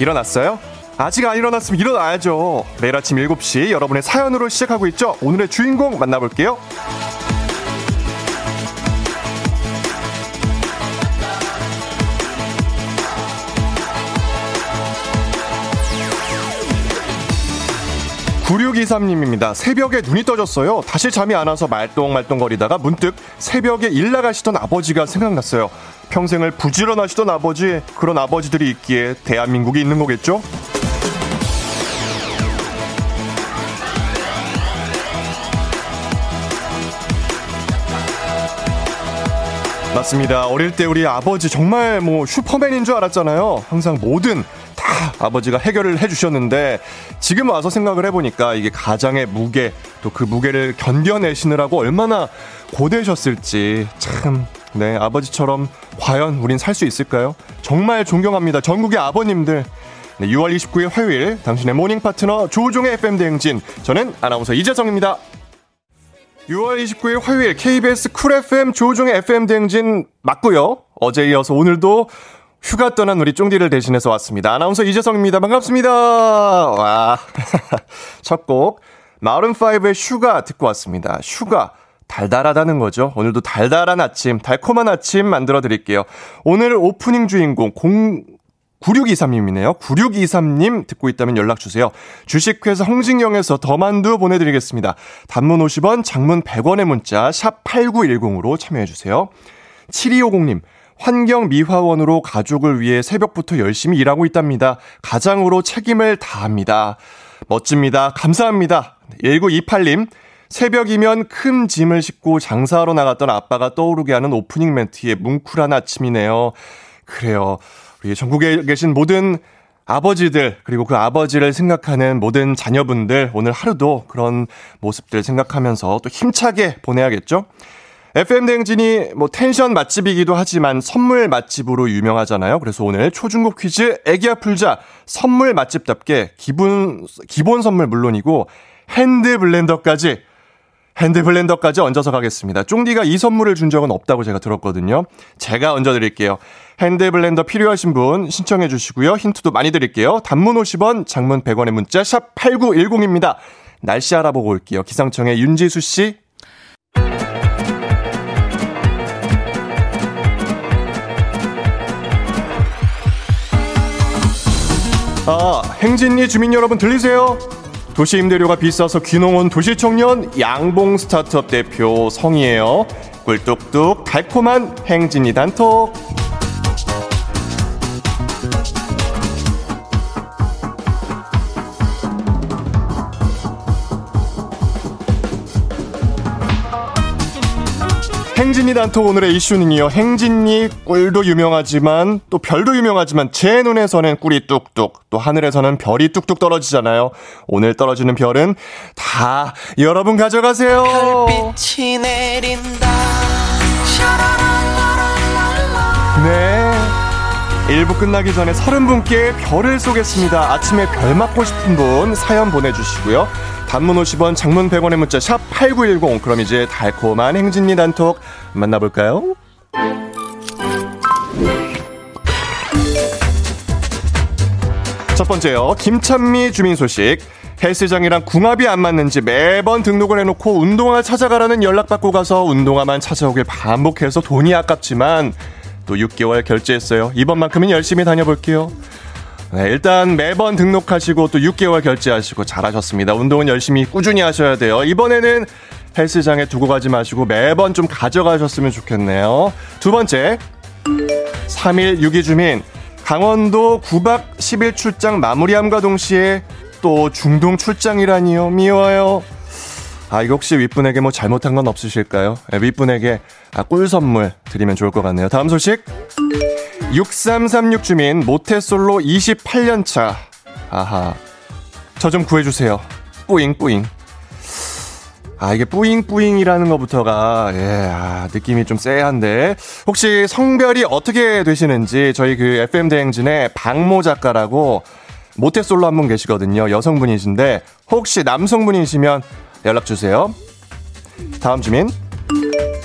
일어났어요? 아직 안 일어났으면 일어나야죠. 매일 아침 7시 여러분의 사연으로 시작하고 있죠. 오늘의 주인공 만나볼게요. 9623님입니다. 새벽에 눈이 떠졌어요. 다시 잠이 안 와서 말똥말똥거리다가 문득 새벽에 일 나가시던 아버지가 생각났어요. 평생을 부지런하시던 아버지, 그런 아버지들이 있기에 대한민국이 있는 거겠죠? 맞습니다. 어릴 때 우리 아버지 정말 뭐 슈퍼맨인 줄 알았잖아요. 항상 모든 다 아버지가 해결을 해주셨는데 지금 와서 생각을 해보니까 이게 가장의 무게 또 그 무게를 견뎌내시느라고 얼마나 고되셨을지 참 네, 아버지처럼 과연 우린 살 수 있을까요? 정말 존경합니다. 전국의 아버님들. 네, 6월 29일 화요일 당신의 morning 파트너 조우종의 FM 대행진. 저는 아나운서 이재성입니다. 6월 29일 화요일 KBS 쿨 FM 조우종의 FM 대행진 맞고요. 어제 이어서 오늘도 휴가 떠난 우리 쫑디를 대신해서 왔습니다. 아나운서 이재성입니다. 반갑습니다. 와. 첫 곡, Maroon 5의 Sugar 듣고 왔습니다. Sugar. 달달하다는 거죠. 오늘도 달달한 아침, 달콤한 아침 만들어 드릴게요. 오늘 오프닝 주인공 0, 9623님이네요. 9623님 듣고 있다면 연락주세요. 주식회사 홍진경에서 더만두 보내드리겠습니다. 단문 50원, 장문 100원의 문자, 샵 8910으로 참여해주세요. 7250님, 환경미화원으로 가족을 위해 새벽부터 열심히 일하고 있답니다. 가장으로 책임을 다합니다. 멋집니다. 감사합니다. 1928님, 새벽이면 큰 짐을 싣고 장사하러 나갔던 아빠가 떠오르게 하는 오프닝 멘트에 뭉클한 아침이네요. 그래요. 우리 전국에 계신 모든 아버지들, 그리고 그 아버지를 생각하는 모든 자녀분들, 오늘 하루도 그런 모습들 생각하면서 또 힘차게 보내야겠죠? FM 대행진이 뭐 텐션 맛집이기도 하지만 선물 맛집으로 유명하잖아요. 그래서 오늘 초중고 퀴즈 애기야 풀자 선물 맛집답게 기본 기본 선물 물론이고 핸드 블렌더까지 핸드 블렌더까지 얹어서 가겠습니다. 쫑디가 이 선물을 준 적은 없다고 제가 들었거든요. 제가 얹어 드릴게요. 핸드 블렌더 필요하신 분 신청해 주시고요. 힌트도 많이 드릴게요. 단문 50원, 장문 100원의 문자 샵 8910입니다. 날씨 알아보고 올게요. 기상청의 윤지수 씨. 아, 행진리 주민 여러분 들리세요? 도시 임대료가 비싸서 귀농 온 도시 청년 양봉 스타트업 대표 성이에요. 꿀뚝뚝 달콤한 행진이 단톡. 행진이 단톡 오늘의 이슈는요. 행진이 꿀도 유명하지만 또 별도 유명하지만 제 눈에서는 꿀이 뚝뚝 또 하늘에서는 별이 뚝뚝 떨어지잖아요. 오늘 떨어지는 별은 다 여러분 가져가세요. 별빛이 내린다. 네. 1부 끝나기 전에 30분께 별을 쏘겠습니다. 아침에 별 맞고 싶은 분 사연 보내주시고요. 단문 50원, 장문 100원의 문자 샵 8910. 그럼 이제 달콤한 행진리 단톡 만나볼까요? 첫 번째요. 김찬미 주민 소식. 헬스장이랑 궁합이 안 맞는지 매번 등록을 해놓고 운동화 찾아가라는 연락받고 가서 운동화만 찾아오길 반복해서 돈이 아깝지만 또 6개월 결제했어요. 이번만큼은 열심히 다녀볼게요. 네, 일단 매번 등록하시고 또 6개월 결제하시고 잘하셨습니다. 운동은 열심히 꾸준히 하셔야 돼요. 이번에는 헬스장에 두고 가지 마시고 매번 좀 가져가셨으면 좋겠네요. 두 번째, 3일 6위 주민, 강원도 9박 10일 출장 마무리함과 동시에 또 중동 출장이라니요. 미워요. 아, 이거 혹시 윗분에게 뭐 잘못한 건 없으실까요? 네, 윗분에게 아, 꿀 선물 드리면 좋을 것 같네요. 다음 소식. 6336 주민 모태솔로 28년 차. 아하. 저 좀 구해주세요. 뿌잉, 뿌잉. 아, 이게 뿌잉뿌잉이라는 것부터가, 예, 아, 느낌이 좀 쎄한데. 혹시 성별이 어떻게 되시는지 저희 그 FM대행진의 박모 작가라고 모태솔로 한 분 계시거든요. 여성분이신데, 혹시 남성분이시면 연락주세요. 다음 주민.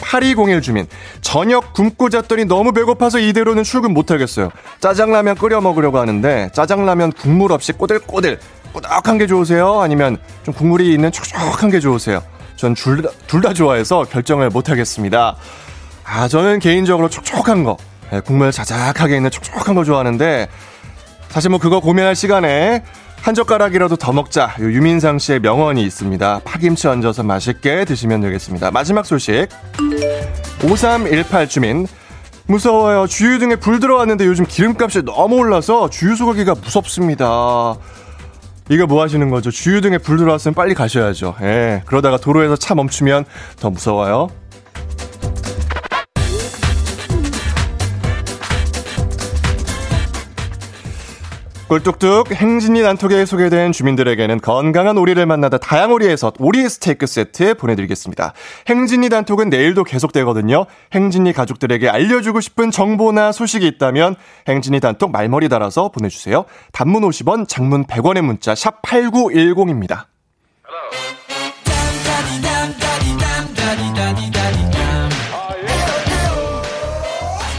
8201 주민. 저녁 굶고 잤더니 너무 배고파서 이대로는 출근 못하겠어요. 짜장라면 끓여 먹으려고 하는데 짜장라면 국물 없이 꼬들꼬들 꾸덕한 게 좋으세요? 아니면 좀 국물이 있는 촉촉한 게 좋으세요? 전둘다 좋아해서 결정을 못 하겠습니다. 아, 저는 개인적으로 촉촉한 거, 네, 국물 자작하게 있는 촉촉한 거 좋아하는데 사실 뭐 그거 고민할 시간에 한 젓가락이라도 더 먹자. 유민상 씨의 명언이 있습니다. 파김치 얹어서 맛있게 드시면 되겠습니다. 마지막 소식. 5318 주민. 무서워요. 주유 등에 불 들어왔는데 요즘 기름값이 너무 올라서 주유소 가기가 무섭습니다. 이거 뭐 하시는 거죠? 주유 등에 불 들어왔으면 빨리 가셔야죠. 예. 그러다가 도로에서 차 멈추면 더 무서워요. 꿀뚝뚝 행진이 난톡에 소개된 주민들에게는 건강한 오리를 만나다 다양오리에서 오리 스테이크 세트 보내드리겠습니다. 행진이 단톡은 내일도 계속되거든요. 행진이 가족들에게 알려주고 싶은 정보나 소식이 있다면 행진이 단톡 말머리 달아서 보내주세요. 단문 50원, 장문 100원의 문자 샵 8910입니다.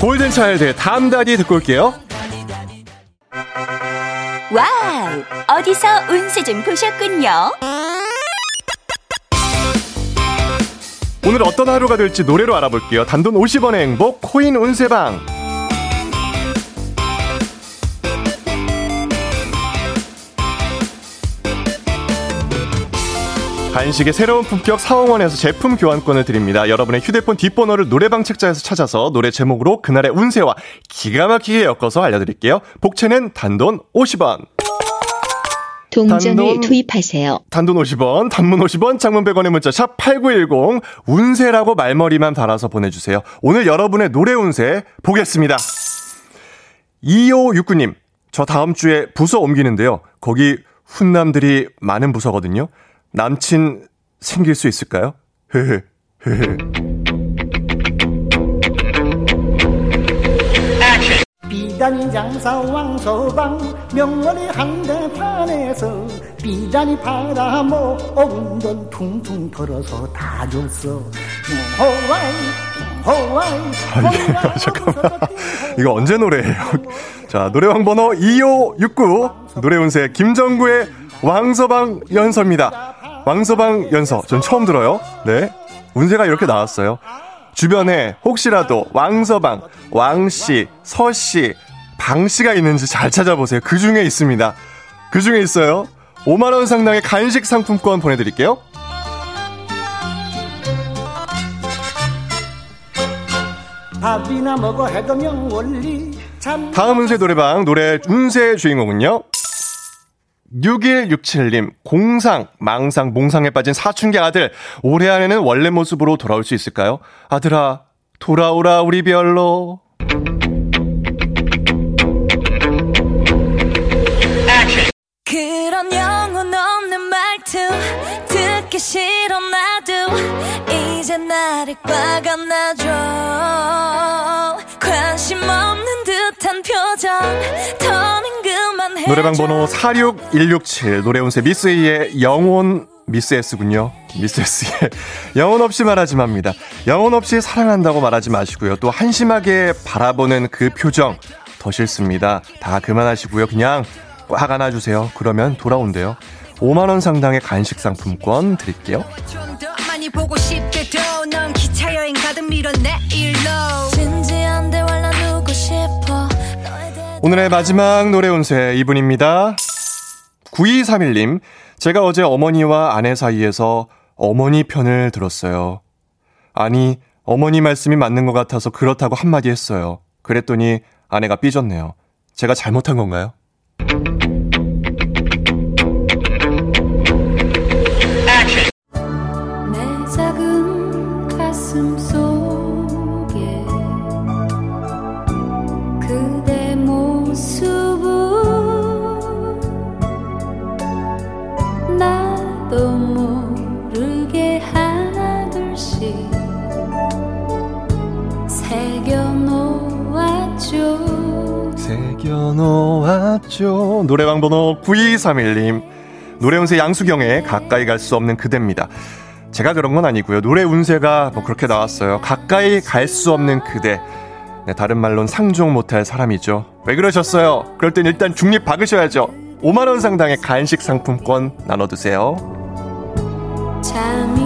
Golden Child 담다디 듣고 올게요. 와우! 어디서 운세 좀 보셨군요. 오늘 어떤 하루가 될지 노래로 알아볼게요. 단돈 50원의 행복 코인 운세방. 간식의 새로운 품격 사홍원에서 제품 교환권을 드립니다. 여러분의 휴대폰 뒷번호를 노래방 책자에서 찾아서 노래 제목으로 그날의 운세와 기가 막히게 엮어서 알려드릴게요. 복채는 단돈 50원. 동전을 단돈, 투입하세요. 단돈 50원, 단문 50원, 장문 100원의 문자 샵 8910 운세라고 말머리만 달아서 보내주세요. 오늘 여러분의 노래 운세 보겠습니다. 2569님, 저 다음 주에 부서 옮기는데요. 거기 훈남들이 많은 부서거든요. 남친 생길 수 있을까요? 헤헤, 헤헤. 비단이 장사 왕소방 명월이 한대판에서 비단이 팔아먹은 돈 퉁퉁 털어서 다 줬어 아, 잠깐만 이거 언제 노래예요? 자 노래방 번호 2569 노래운세 김정구의 왕서방 연서입니다 왕서방 연서. 전 처음 들어요. 네. 운세가 이렇게 나왔어요. 주변에 혹시라도 왕서방, 왕씨, 서씨, 방씨가 있는지 잘 찾아보세요. 그 중에 있습니다. 그 중에 있어요. 5만원 상당의 간식 상품권 보내드릴게요. 다음 운세 노래방 노래 운세 주인공은요 6167님, 공상, 망상, 몽상에 빠진 사춘기 아들, 올해 안에는 원래 모습으로 돌아올 수 있을까요? 아들아, 돌아오라, 우리 별로. 그런 영혼 없는 말투, 듣기 싫어 나도, 이제 나를 꽉 안아줘. 관심 없는 듯한 표정, 더는 노래방 번호 46167 노래운세 미스 A의 영혼 미스 S군요. 미스 S의 영혼 없이 말하지 맙니다. 영혼 없이 사랑한다고 말하지 마시고요. 또 한심하게 바라보는 그 표정 더 싫습니다. 다 그만하시고요. 그냥 꽉 안아주세요. 그러면 돌아온대요. 5만원 상당의 간식 상품권 드릴게요. 오늘의 마지막 노래 운세 이분입니다. 9231님, 제가 어제 어머니와 아내 사이에서 어머니 편을 들었어요. 아니, 어머니 말씀이 맞는 것 같아서 그렇다고 한마디 했어요. 그랬더니 아내가 삐졌네요. 제가 잘못한 건가요? 놓았죠. 노래방 번호 9231님. 노래 운세 양수경의 가까이 갈 수 없는 그대입니다. 제가 그런 건 아니고요. 노래 운세가 뭐 그렇게 나왔어요. 가까이 갈 수 없는 그대. 네, 다른 말로는 상종 못할 사람이죠. 왜 그러셨어요? 그럴 땐 일단 중립 박으셔야죠. 5만원 상당의 간식 상품권 나눠두세요. 잠이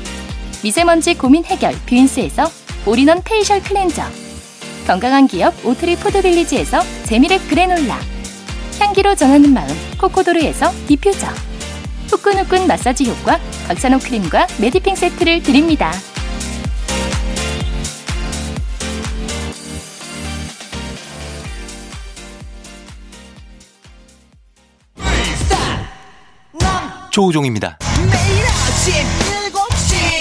미세먼지 고민 해결 뷰인스에서 all-in-one facial cleanser 건강한 기업 오트리 푸드빌리지에서 재미랩 그래놀라 향기로 전하는 마음 코코도르에서 디퓨저 후끈후끈 마사지 효과 박찬호 크림과 메디핑 세트를 드립니다. 조우종입니다.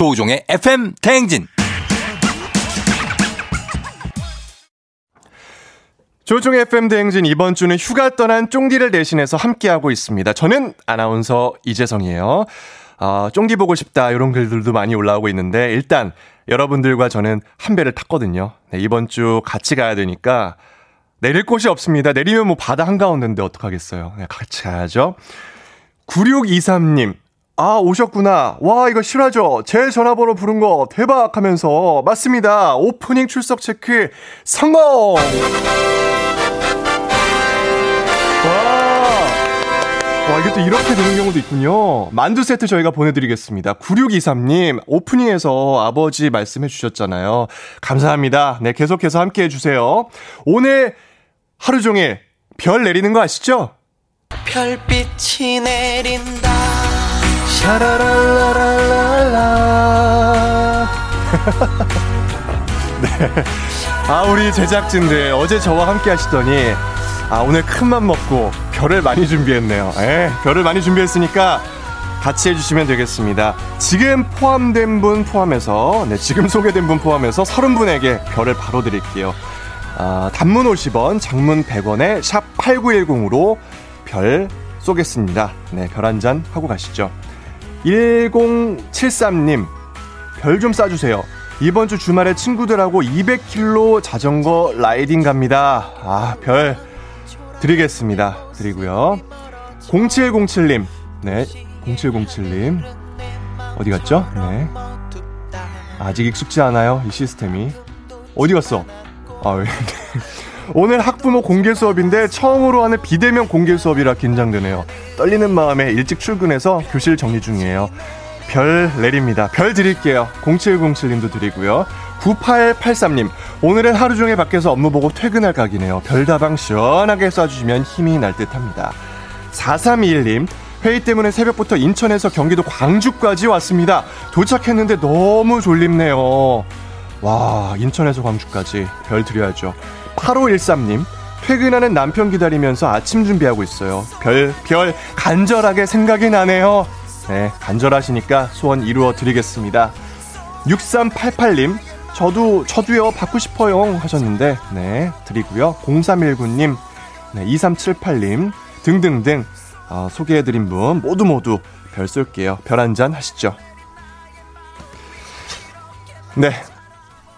조우종의 FM 대행진 조종의 FM 대행진 이번 주는 휴가 떠난 쫑디를 대신해서 함께하고 있습니다. 저는 아나운서 이재성이에요. 어, 쫑디 보고 싶다 이런 글들도 많이 올라오고 있는데 일단 여러분들과 저는 한 배를 탔거든요. 네, 이번 주 같이 가야 되니까 내릴 곳이 없습니다. 내리면 뭐 바다 한가운데인데 어떡하겠어요. 네, 같이 가야죠. 9623님. 아, 오셨구나. 와, 이거 실화죠? 제 전화번호 부른 거 대박 하면서. 맞습니다. 오프닝 출석 체크 성공! 와, 이게 또 이렇게 되는 경우도 있군요. 만두 세트 저희가 보내드리겠습니다. 9623님, 오프닝에서 아버지 말씀해 주셨잖아요. 감사합니다. 네, 계속해서 함께 해주세요. 오늘 하루 종일 별 내리는 거 아시죠? 별빛이 내린다. 샤라랄라랄라. 네. 아, 우리 제작진들 어제 저와 함께 하시더니 아, 오늘 큰맘 먹고 별을 많이 준비했네요. 에, 별을 많이 준비했으니까 같이 해주시면 되겠습니다. 지금 포함된 분 포함해서, 네, 지금 소개된 분 포함해서 30분에게 별을 바로 드릴게요. 아, 단문 50원, 장문 100원에 샵 8910으로 별 쏘겠습니다. 네, 별 한 잔 하고 가시죠. 1073님, 별좀 쏴주세요. 이번 주 주말에 친구들하고 200km 자전거 라이딩 갑니다. 아, 별 드리겠습니다. 드리고요. 0707님. 네. 0707님. 어디 갔죠? 네. 아직 익숙지 않아요. 이 시스템이. 어디 갔어? 아, 왜. 오늘 학부모 공개 수업인데 처음으로 하는 비대면 공개 수업이라 긴장되네요. 떨리는 마음에 일찍 출근해서 교실 정리 중이에요. 별 내립니다. 별 드릴게요. 0707님도 드리고요. 9883님, 오늘은 하루 종일 밖에서 업무 보고 퇴근할 각이네요. 별다방 시원하게 쏴주시면 힘이 날 듯 합니다. 4321님, 회의 때문에 새벽부터 인천에서 경기도 광주까지 왔습니다. 도착했는데 너무 졸립네요. 와, 인천에서 광주까지 별 드려야죠. 8513님, 퇴근하는 남편 기다리면서 아침 준비하고 있어요. 별, 별, 간절하게 생각이 나네요. 네, 간절하시니까 소원 이루어 드리겠습니다. 6388님, 저도, 저도요, 받고 싶어요. 하셨는데, 네, 드리고요. 0319님, 네, 2378님, 등등등, 어, 소개해드린 분 모두 모두 별 쏠게요. 별 한 잔 하시죠. 네.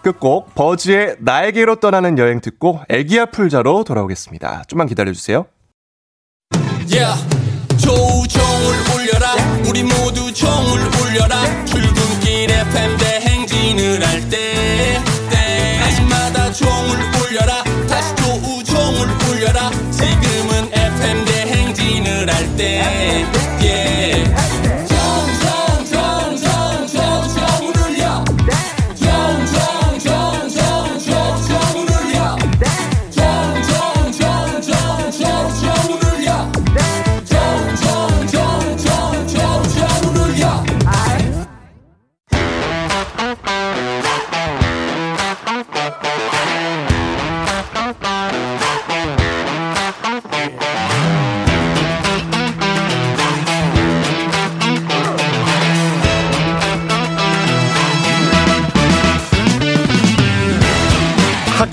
끝곡, 버즈의 나에게로 떠나는 여행 듣고 애기야 풀자로 돌아오겠습니다. 좀만 기다려주세요. Yeah. 조종을 울려라 우리 모두 종을 울려라 출근길 FM 대행진을 할 때 때마다 종을 울려라 다시 조종을 울려라 지금은 FM 대행진을 할때 yeah.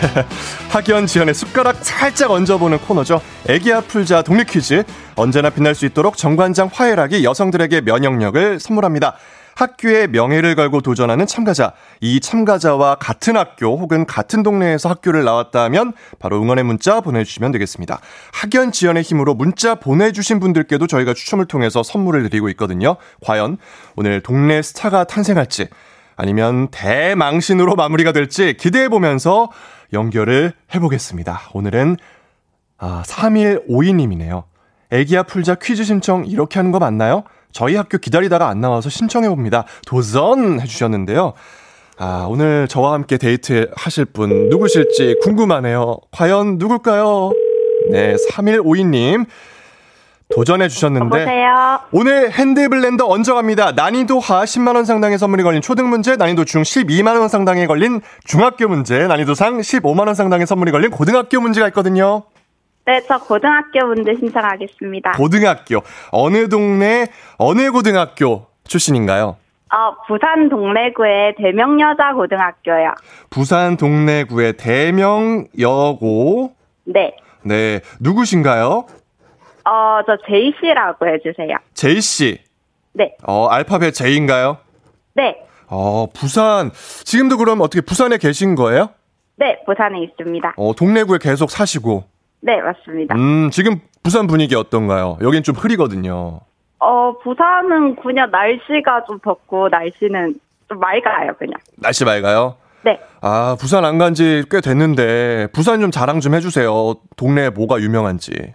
학연 지연의 숟가락 살짝 얹어보는 코너죠. 애기야 풀자 독립 퀴즈. 언제나 빛날 수 있도록 정관장 화해락이 여성들에게 면역력을 선물합니다. 학교의 명예를 걸고 도전하는 참가자. 이 참가자와 같은 학교 혹은 같은 동네에서 학교를 나왔다면 바로 응원의 문자 보내주시면 되겠습니다. 학연 지연의 힘으로 문자 보내주신 분들께도 저희가 추첨을 통해서 선물을 드리고 있거든요. 과연 오늘 동네 스타가 탄생할지 아니면 대망신으로 마무리가 될지 기대해보면서 연결을 해보겠습니다. 오늘은 아, 3152님이네요. 애기야 풀자 퀴즈 신청 이렇게 하는 거 맞나요? 저희 학교 기다리다가 안 나와서 신청해봅니다. 도전! 해주셨는데요. 아, 오늘 저와 함께 데이트 하실 분 누구실지 궁금하네요. 과연 누굴까요? 네, 3152님. 도전해 주셨는데 여보세요? 오늘 핸드블렌더 얹어갑니다. 난이도 하 10만 원 상당의 선물이 걸린 초등 문제, 난이도 중 12만 원 상당에 걸린 중학교 문제, 난이도 상 15만 원 상당의 선물이 걸린 고등학교 문제가 있거든요. 네, 저 고등학교 문제 신청하겠습니다. 고등학교 어느 동네 어느 고등학교 출신인가요? 어, 부산 동래구의 대명여자 고등학교요. 부산 동래구의 대명여고. 네. 네, 누구신가요? 어, 저 제이 씨라고 해주세요. 제이 씨. 네. 어, 알파벳 제인가요? 네. 어, 부산. 지금도 그럼 어떻게 부산에 계신 거예요? 네, 부산에 있습니다. 어, 동래구에 계속 사시고. 네, 맞습니다. 음, 지금 부산 분위기 어떤가요? 여긴 좀 흐리거든요. 어, 부산은 그냥 날씨가 좀 덥고 날씨는 좀 맑아요, 그냥. 날씨 맑아요? 네. 아, 부산 안 간 지 꽤 됐는데 부산 좀 자랑 좀 해주세요. 동네에 뭐가 유명한지.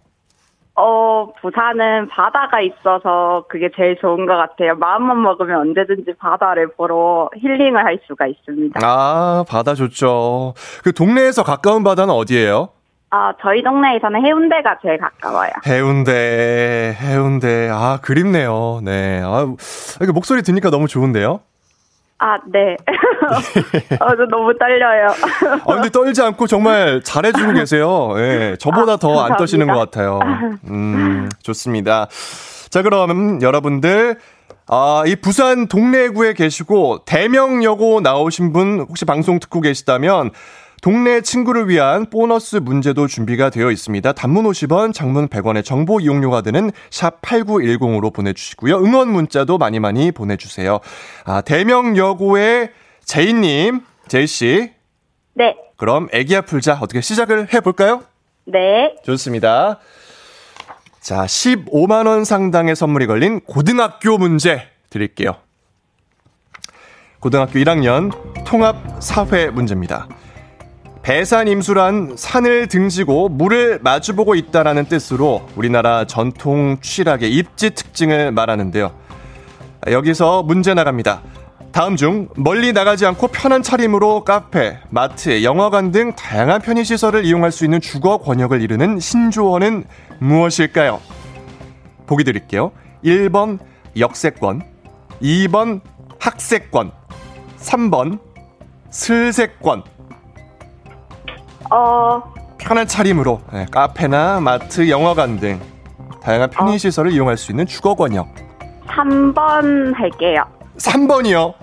어, 부산은 바다가 있어서 그게 제일 좋은 것 같아요. 마음만 먹으면 언제든지 바다를 보러 힐링을 할 수가 있습니다. 아, 바다 좋죠. 그 동네에서 가까운 바다는 어디예요? 아, 저희 동네에서는 해운대가 제일 가까워요. 해운대, 해운대. 아, 그립네요. 네. 아, 목소리 듣니까 너무 좋은데요? 아, 네. 어, 저 너무 떨려요. 아, 근데 떨지 않고 정말 잘해주고 계세요. 예. 네, 저보다 아, 더안 떠시는 것 같아요. 음, 좋습니다. 자, 그럼 여러분들, 아, 이 부산 동래구에 계시고 대명여고 나오신 분 혹시 방송 듣고 계시다면 동네 친구를 위한 보너스 문제도 준비가 되어 있습니다. 단문 50원, 장문 100원의 정보 이용료가 드는 샵 8910으로 보내주시고요. 응원 문자도 많이 많이 보내주세요. 아, 대명여고의 제이님, 제이씨. 네. 그럼 애기야 풀자 어떻게 시작을 해볼까요? 네. 좋습니다. 자, 15만원 상당의 선물이 걸린 고등학교 문제 드릴게요. 고등학교 1학년 통합 사회 문제입니다. 배산 임수란 산을 등지고 물을 마주보고 있다라는 뜻으로 우리나라 전통 취락의 입지 특징을 말하는데요. 여기서 문제 나갑니다. 다음 중 멀리 나가지 않고 편한 차림으로 카페, 마트, 영화관 등 다양한 편의시설을 이용할 수 있는 주거 권역을 이루는 신조어는 무엇일까요? 보기 드릴게요. 1번 역세권, 2번 학세권, 3번 슬세권. 어, 편한 차림으로 네, 카페나 마트, 영화관 등 다양한 편의시설을 이용할 수 있는 주거 권역. 3번 할게요. 3번이요.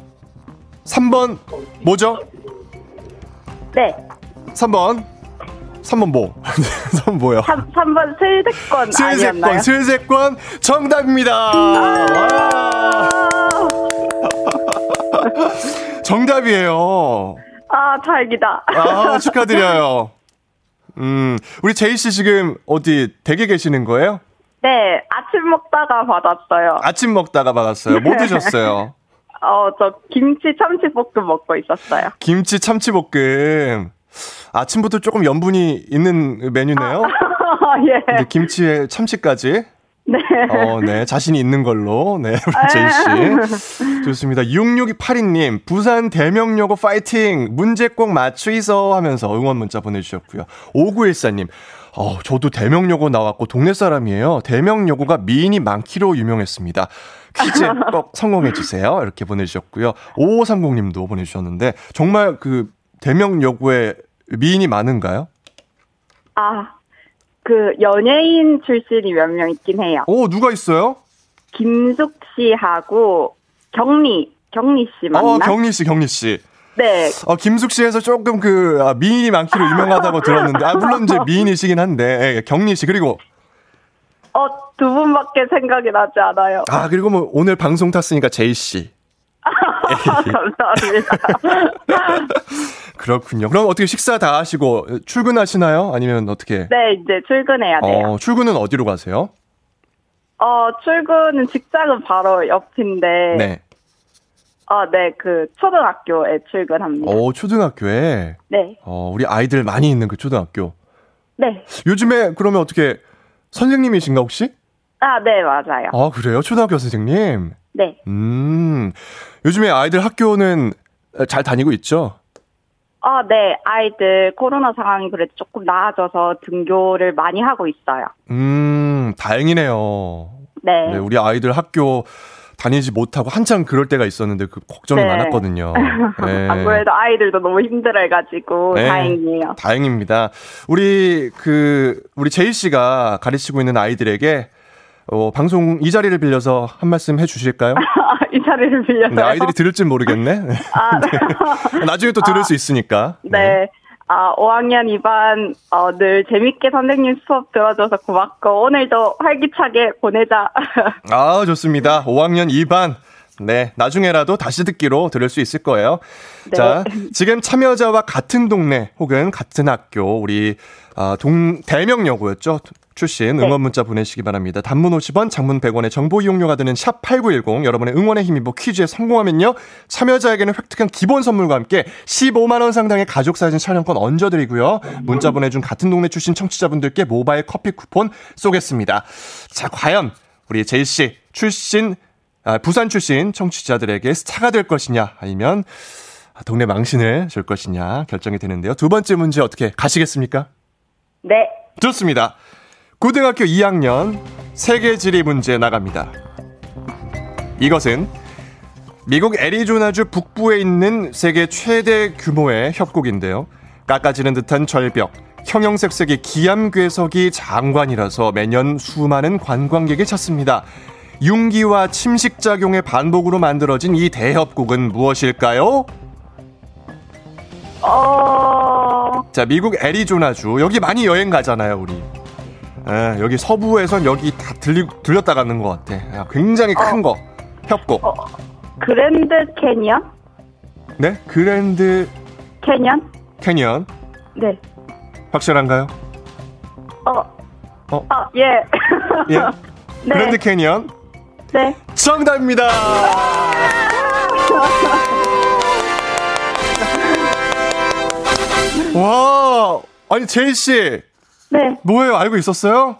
3번 뭐죠? 네. 3번. 3번 뭐? 3번 뭐요? 3, 3번 슬대권 슬세권, 아니었나요? 슬세권 정답입니다. 와. 정답이에요. 아, 다행이다. 아, 축하드려요. 음, 우리 제이 씨 지금 어디 댁에 계시는 거예요? 네, 아침 먹다가 받았어요. 아침 먹다가 받았어요. 뭐 드셨어요? 어, 저 김치 참치볶음 먹고 있었어요. 김치 참치볶음. 아침부터 조금 염분이 있는 메뉴네요. 예. 근데 김치에 참치까지. 네. 어, 네. 자신이 있는 걸로. 네. 우리 제이씨. 좋습니다. 6682님, 부산 대명여고 파이팅! 문제 꼭 맞추이소 하면서 응원 문자 보내주셨고요. 5914님, 어, 저도 대명여고 나왔고 동네 사람이에요. 대명여고가 미인이 많기로 유명했습니다. 퀴즈 꼭 성공해주세요. 이렇게 보내주셨고요. 5530님도 보내주셨는데, 정말 그 대명여고에 미인이 많은가요? 아, 그 연예인 출신이 몇 명 있긴 해요. 오, 누가 있어요? 김숙 씨하고 경리, 경리 씨 맞나? 어, 경리 씨, 경리 씨. 네. 어, 김숙 씨에서 조금 그, 아, 미인이 많기로 유명하다고 들었는데, 아, 물론 이제 미인이시긴 한데, 예, 경리 씨, 그리고, 어, 두 분밖에 생각이 나지 않아요. 아, 그리고 뭐, 오늘 방송 탔으니까 제이 씨. 감사합니다. 그렇군요. 그럼 어떻게 식사 다 하시고, 출근하시나요? 아니면 어떻게? 네, 이제 출근해야 돼요. 어, 출근은 어디로 가세요? 어, 출근은 직장은 바로 옆인데, 네. 어, 네, 그 초등학교에 출근합니다. 어, 초등학교에, 네, 어, 우리 아이들 많이 있는 그 초등학교. 네. 요즘에 그러면 어떻게, 선생님이신가 혹시? 아, 네, 맞아요. 아, 그래요? 초등학교 선생님? 네. 음, 요즘에 아이들 학교는 잘 다니고 있죠? 아, 네, 아이들 코로나 상황이 그래도 조금 나아져서 등교를 많이 하고 있어요. 음, 다행이네요. 네. 네, 우리 아이들 학교 다니지 못하고 한참 그럴 때가 있었는데 그 걱정이 네. 많았거든요. 네. 아무래도 아이들도 너무 힘들어해가지고 네. 다행이에요. 다행입니다. 우리 그 우리 제이 씨가 가르치고 있는 아이들에게 어, 방송 이 자리를 빌려서 한 말씀 해주실까요? 이 자리를 빌려서. 네, 아이들이 들을지 모르겠네. 네. 아, 네. 나중에 또 들을 수 있으니까. 네. 아, 5학년 2반, 어, 늘 재밌게 선생님 수업 들어줘서 고맙고, 오늘도 활기차게 보내자. 아, 좋습니다. 5학년 2반. 네, 나중에라도 다시 듣기로 들을 수 있을 거예요. 네. 자, 지금 참여자와 같은 동네 혹은 같은 학교, 우리, 아, 동, 대명여고였죠. 출신 네. 응원 문자 보내시기 바랍니다. 단문 50원, 장문 100원의 정보 이용료가 드는 샵 8910 여러분의 응원의 힘입어 퀴즈에 성공하면요. 참여자에게는 획득한 기본 선물과 함께 15만 원 상당의 가족 사진 촬영권 얹어 드리고요. 문자 보내 준 같은 동네 출신 청취자분들께 모바일 커피 쿠폰 쏘겠습니다. 자, 과연 우리 제이 씨 출신 아, 부산 출신 청취자들에게 스타가 될 것이냐 아니면 동네 망신을 줄 것이냐 결정이 되는데요. 두 번째 문제 어떻게 가시겠습니까? 네. 좋습니다. 고등학교 2학년 세계지리 문제 나갑니다. 이것은 미국 애리조나주 북부에 있는 세계 최대 규모의 협곡인데요. 깎아지는 듯한 절벽, 형형색색의 기암괴석이 장관이라서 매년 수많은 관광객이 찾습니다. 융기와 침식작용의 반복으로 만들어진 이 대협곡은 무엇일까요? 어, 자, 미국 애리조나주. 여기 많이 여행 가잖아요, 우리. 예, 여기 서부에선 여기 다 들리, 들렸다 가는 것 같아. 야, 굉장히 큰 거. 협곡. 어, 그랜드 캐니언? 네? 그랜드 캐니언? 캐니언. 네. 확실한가요? 어, 어? 아, 예. 예. 네. 그랜드 캐니언. 네. 정답입니다. 와, 아니 제이 씨 네. 뭐예요? 알고 있었어요?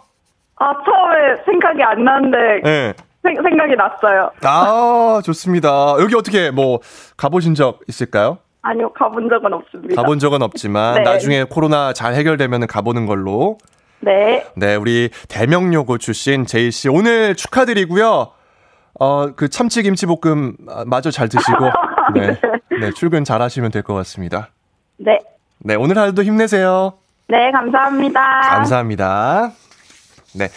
아, 처음에 생각이 안 나는데, 네. 생, 생각이 났어요. 아, 좋습니다. 여기 어떻게 뭐 가보신 적 있을까요? 아니요, 가본 적은 없습니다. 가본 적은 없지만 네. 나중에 코로나 잘 해결되면 가보는 걸로. 네. 네, 우리 대명요고 출신 제이 씨 오늘 축하드리고요. 어, 그 참치 김치 볶음 마저 잘 드시고 네. 네, 출근 잘 하시면 될 것 같습니다. 네. 네, 오늘 하루도 힘내세요. 네, 감사합니다. 감사합니다. 네.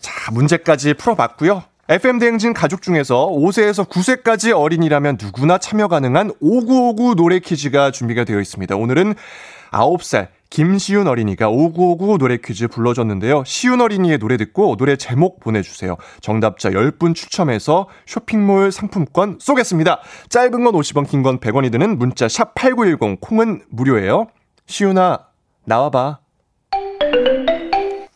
자, 문제까지 풀어봤고요. FM대행진 가족 중에서 5세에서 9세까지 어린이라면 누구나 참여 가능한 5959 노래 퀴즈가 준비가 되어 있습니다. 오늘은 9살 김시윤 어린이가 5959 노래 퀴즈 불러줬는데요. 시윤 어린이의 노래 듣고 노래 제목 보내주세요. 정답자 10분 추첨해서 쇼핑몰 상품권 쏘겠습니다. 짧은 건 50원, 긴 건 100원이 드는 문자 샵 8910, 콩은 무료예요. 시윤아, 나와봐.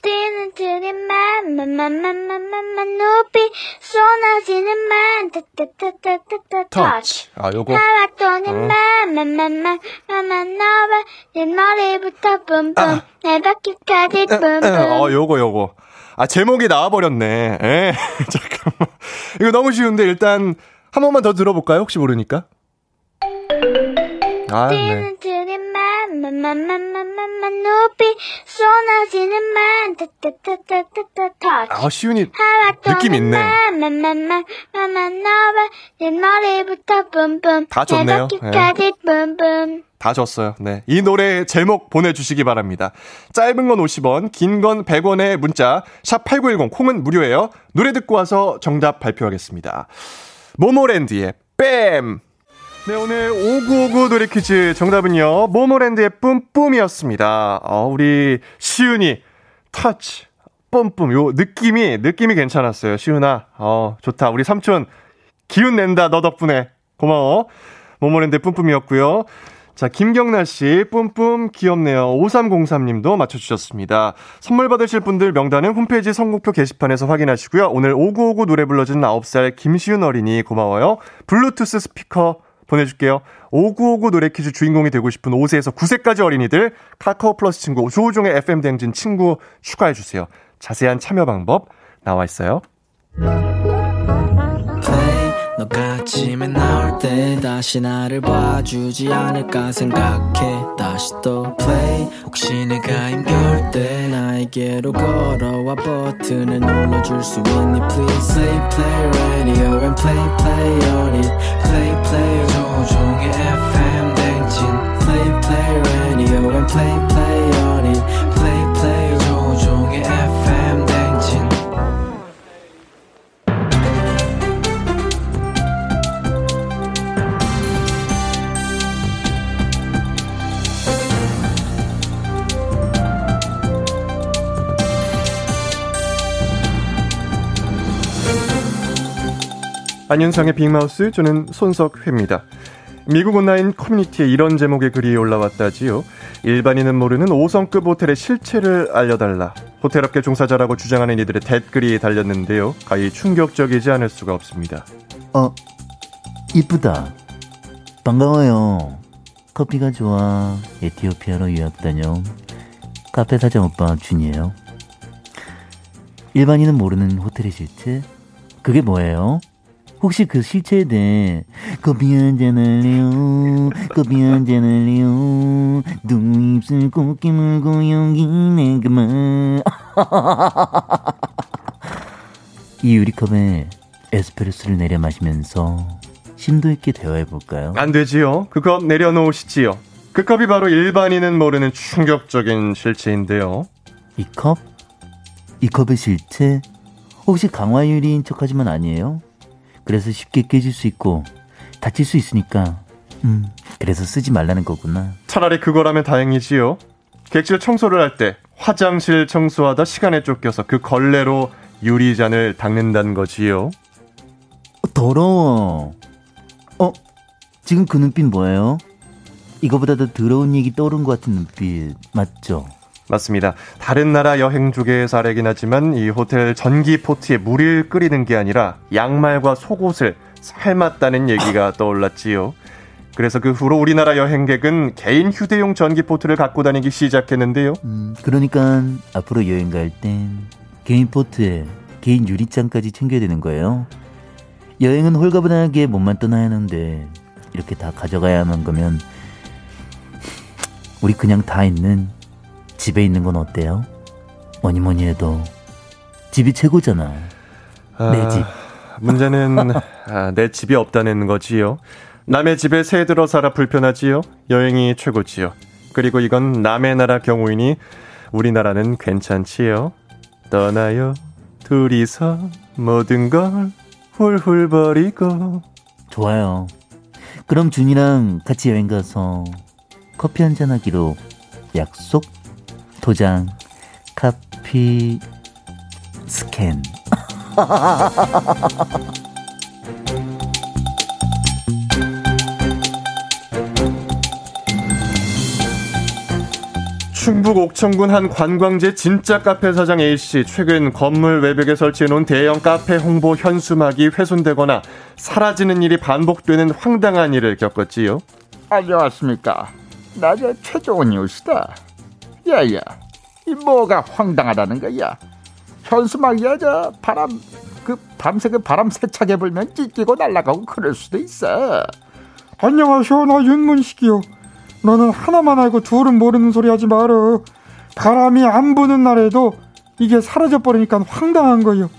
뛰는 드림만 만만만만만만 높이 쏟아지는 만 따따따따따따 터치. 아, 요거. 하락 도는 어. 만만만만 만만 너와 내 머리부터 뿜뿜 아. 내 바퀴까지 에, 뿜뿜 에, 어, 요거, 요거. 아, 제목이 나와버렸네. 에, 잠깐만. 이거 너무 쉬운데, 일단, 한 번만 더 들어볼까요? 혹시 모르니까? 아, 네. 만만만만만만 높이 쏟아지는 만 따따따따따따 터치 아, 시윤이 느낌 있네. 만만만만 만만 너와 내 머리부터 뿜뿜 다 좋네요. 내 바퀴까지 뿜뿜 다 줬어요. 네. 이 노래 제목 보내주시기 바랍니다. 짧은 건 50원, 긴 건 100원의 문자, 샵8910, 콩은 무료예요. 노래 듣고 와서 정답 발표하겠습니다. 모모랜드의 뺨! 네, 오늘 5959 노래 퀴즈 정답은요, 모모랜드의 뿜뿜이었습니다. 어, 우리 시윤이, 터치, 뿜뿜. 요 느낌이, 느낌이 괜찮았어요. 시윤아, 어, 좋다. 우리 삼촌, 기운 낸다, 너 덕분에. 고마워. 모모랜드 뿜뿜이었고요. 자, 김경나 씨, 뿜뿜 귀엽네요. 5303님도 맞춰주셨습니다. 선물 받으실 분들 명단은 홈페이지 선곡표 게시판에서 확인하시고요. 오늘 5959 노래 불러준 9살 김시윤 어린이 고마워요. 블루투스 스피커 보내줄게요. 5959 노래 퀴즈 주인공이 되고 싶은 5세에서 9세까지 어린이들 카카오 플러스 친구 조우종의 FM 대행진 친구 추가해 주세요. 자세한 참여 방법 나와 있어요. 너가 아침에 나올 때 다시 나를 봐주지 않을까 생각해 다시 또 play 혹시 내가 힘겨울 때 나에게로 걸어와 버튼을 눌러줄 수 있니 please play play radio and play play on it play play 조종의 FM 댕진 play play radio and play play 안윤상의 빅마우스 저는 손석회입니다. 미국 온라인 커뮤니티에 이런 제목의 글이 올라왔다지요. 일반인은 모르는 5성급 호텔의 실체를 알려달라. 호텔업계 종사자라고 주장하는 이들의 댓글이 달렸는데요. 가히 충격적이지 않을 수가 없습니다. 어, 이쁘다. 반가워요. 커피가 좋아. 에티오피아로 유학 다녀온 카페 사장 오빠 준이에요. 일반인은 모르는 호텔의 실체? 그게 뭐예요? 혹시 그 실체에 대해 커피 한잔 할래요? 커피 한잔 할래요? 두 입술 꼭 깨물고 용기 내 그만 이 유리컵에 에스프레소를 내려 마시면서 심도 있게 대화해볼까요? 안 되지요. 그 컵 내려놓으시지요. 그 컵이 바로 일반인은 모르는 충격적인 실체인데요. 이 컵? 이 컵의 실체? 혹시 강화유리인 척 하지만 아니에요? 그래서 쉽게 깨질 수 있고 다칠 수 있으니까 음 그래서 쓰지 말라는 거구나. 차라리 그거라면 다행이지요. 객실 청소를 할 때 화장실 청소하다 시간에 쫓겨서 그 걸레로 유리잔을 닦는다는 거지요. 어, 더러워. 어? 지금 그 눈빛 뭐예요? 이거보다 더 더러운 얘기 떠오른 것 같은 눈빛 맞죠? 맞습니다. 다른 나라 여행 중의 사례긴 하지만 이 호텔 전기 포트에 물을 끓이는 게 아니라 양말과 속옷을 삶았다는 얘기가 떠올랐지요. 그래서 그 후로 우리나라 여행객은 개인 휴대용 전기 포트를 갖고 다니기 시작했는데요. 음, 그러니까 앞으로 여행 갈 땐 개인 포트에 개인 유리잔까지 챙겨야 되는 거예요. 여행은 홀가분하게 몸만 떠나야 하는데 이렇게 다 가져가야만 거면 우리 그냥 다 있는 집에 있는 건 어때요? 뭐니 뭐니 해도 집이 최고잖아. 아, 내 집. 문제는 아, 내 집이 없다는 거지요. 남의 집에 새 들어 살아 불편하지요. 여행이 최고지요. 그리고 이건 남의 나라 경우이니 우리나라는 괜찮지요. 떠나요. 둘이서 모든 걸 훌훌 버리고. 좋아요. 그럼 준이랑 같이 여행 가서 커피 한 잔 하기로 약속? 도장, 카피, 스캔. 충북 옥천군 한 관광지 진짜 카페 사장 A씨 최근 건물 외벽에 설치해놓은 대형 카페 홍보 현수막이 훼손되거나 사라지는 일이 반복되는 황당한 일을 겪었지요. 안녕하십니까. 나저 최종원 뉴스다. 야야, 이 뭐가 황당하다는 거야? 현수막이야 저 바람 그 밤새 그 바람 세차게 불면 찢기고 날아가고 그럴 수도 있어. 안녕하쇼 나 윤문식이요 너는 하나만 알고 둘은 모르는 소리 하지 마라 바람이 안 부는 날에도 이게 사라져 버리니까 황당한 거요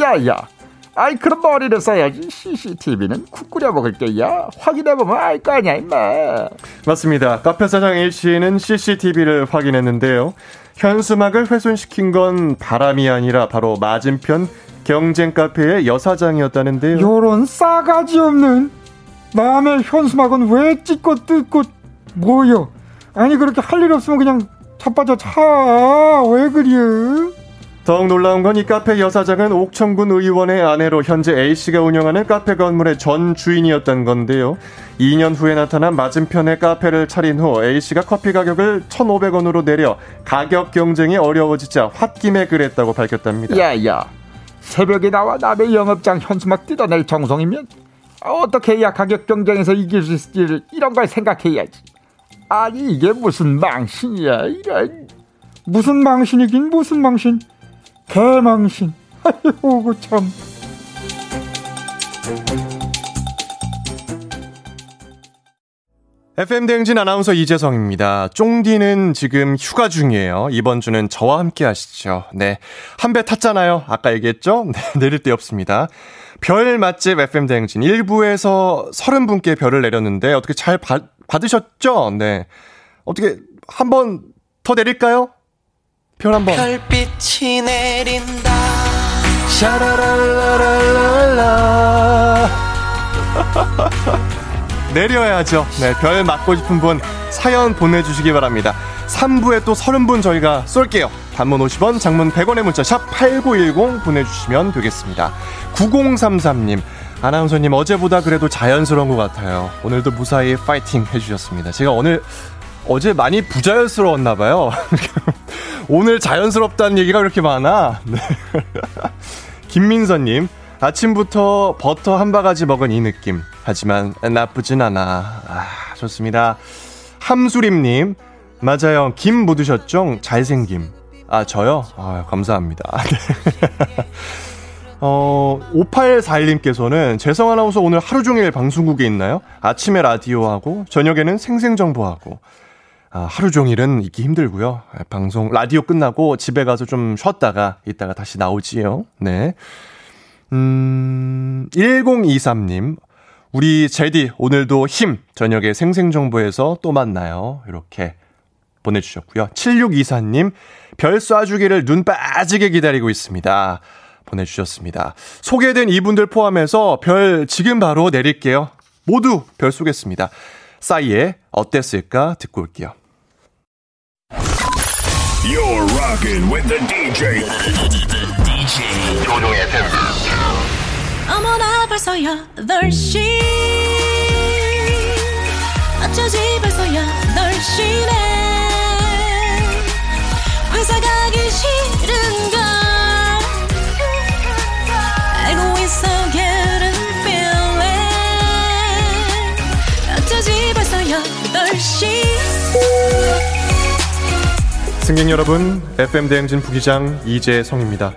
야야, 아이 그런 머리를 써야지. CCTV는 국 끓여 먹을 게야. 확인해 보면 알 거 아니야 임마. 맞습니다. 카페 사장 A씨는 CCTV를 확인했는데요. 현수막을 훼손시킨 건 바람이 아니라 바로 맞은편 경쟁 카페의 여사장이었다는데요. 요런 싸가지 없는 남의 현수막은 왜 찍고 뜯고 뭐요 아니 그렇게 할 일 없으면 그냥 자빠져 차왜 그려 더욱 놀라운 건 이 카페 여사장은 옥천군 의원의 아내로 현재 A씨가 운영하는 카페 건물의 전 주인이었던 건데요. 2년 후에 나타난 맞은편에 카페를 차린 후 A씨가 커피 가격을 1,500원으로 내려 가격 경쟁이 어려워지자 홧김에 그랬다고 밝혔답니다. 야야, 새벽에 나와 남의 영업장 현수막 뜯어낼 정성이면 어떻게 해야 가격 경쟁에서 이길 수 있을지를 이런 걸 생각해야지. 아니 이게 무슨 망신이야 이런. 무슨 망신이긴 무슨 망신 개망신 아이고 참 FM 대행진 아나운서 이재성입니다. 쫑디는 지금 휴가 중이에요. 이번 주는 저와 함께 하시죠. 네. 한 배 탔잖아요. 아까 얘기했죠? 네, 내릴 데 없습니다. 별 맛집 FM 대행진 1부에서 30분께 별을 내렸는데 어떻게 잘 받, 받으셨죠? 네. 어떻게 한번 더 내릴까요? 별 한 번. 별빛이 내린다. 샤라랄라랄라. 내려야죠. 네, 별 맞고 싶은 분 사연 보내주시기 바랍니다. 3부에 또 30분 저희가 쏠게요. 단문 50원, 장문 100원의 문자 샵 8910 보내주시면 되겠습니다. 9033님, 아나운서님 어제보다 그래도 자연스러운 것 같아요. 오늘도 무사히 파이팅 해주셨습니다. 제가 오늘 어제 많이 부자연스러웠나 봐요. 오늘 자연스럽다는 얘기가 그렇게 많아. 네. 김민서님, 아침부터 버터 한 바가지 먹은 이 느낌. 하지만 나쁘진 않아. 아, 좋습니다. 함수림님, 맞아요. 김 묻으셨죠? 잘생김. 아, 저요? 아, 감사합니다. 네. 어, 5841님께서는 재성 아나운서 오늘 하루 종일 방송국에 있나요? 아침에 라디오하고, 저녁에는 생생정보하고. 아, 하루 종일은 있기 힘들고요. 방송, 라디오 끝나고 집에 가서 좀 쉬었다가, 이따가 다시 나오지요. 네. 음, 1023님. 우리 제디, 오늘도 힘! 저녁에 생생정보에서 또 만나요. 이렇게 보내주셨고요. 7624님. 별 쏴주기를 눈 빠지게 기다리고 있습니다. 보내주셨습니다. 소개된 이분들 포함해서 별 지금 바로 내릴게요. 모두 별 쏘겠습니다. 싸이의 어땠을까 듣고 올게요. You're rocking with the DJ. DJ 조종의 팬. 어머나 벌써 8시 어쩌지 벌써 8시네 승객 여러분, FM 대행진 부기장 이재성입니다.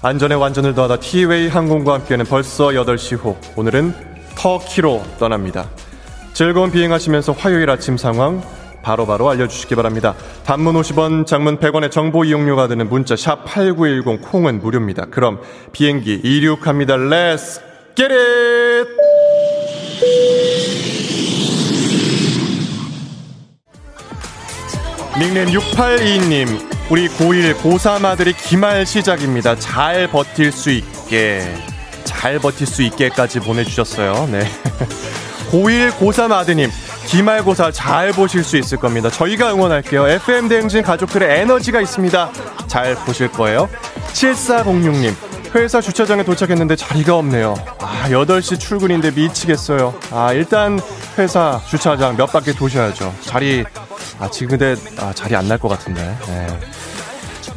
안전에 완전을 더하다 티웨이 항공과 함께하는 벌써 8시 호. 오늘은 터키로 떠납니다. 즐거운 비행하시면서 화요일 아침 상황 바로바로 바로 알려주시기 바랍니다. 단문 50원, 장문 100원의 정보 이용료가 드는 문자 샵 8910 콩은 무료입니다. 그럼 비행기 이륙합니다. Let's! 닉네임 6822님, 우리 고1, 고3 아들이 기말 시작입니다. 잘 버틸 수 있게, 잘 버틸 수 있게까지 보내주셨어요. 네. 고1, 고3 아드님, 기말고사 잘 보실 수 있을 겁니다. 저희가 응원할게요. FM대행진 가족들의 에너지가 있습니다. 잘 보실 거예요. 7406님, 회사 주차장에 도착했는데 자리가 없네요. 아, 8시 출근인데 미치겠어요. 아, 일단 회사 주차장 몇 바퀴 도셔야죠. 자리, 아, 지금 근데, 아, 자리 안 날 것 같은데. 네.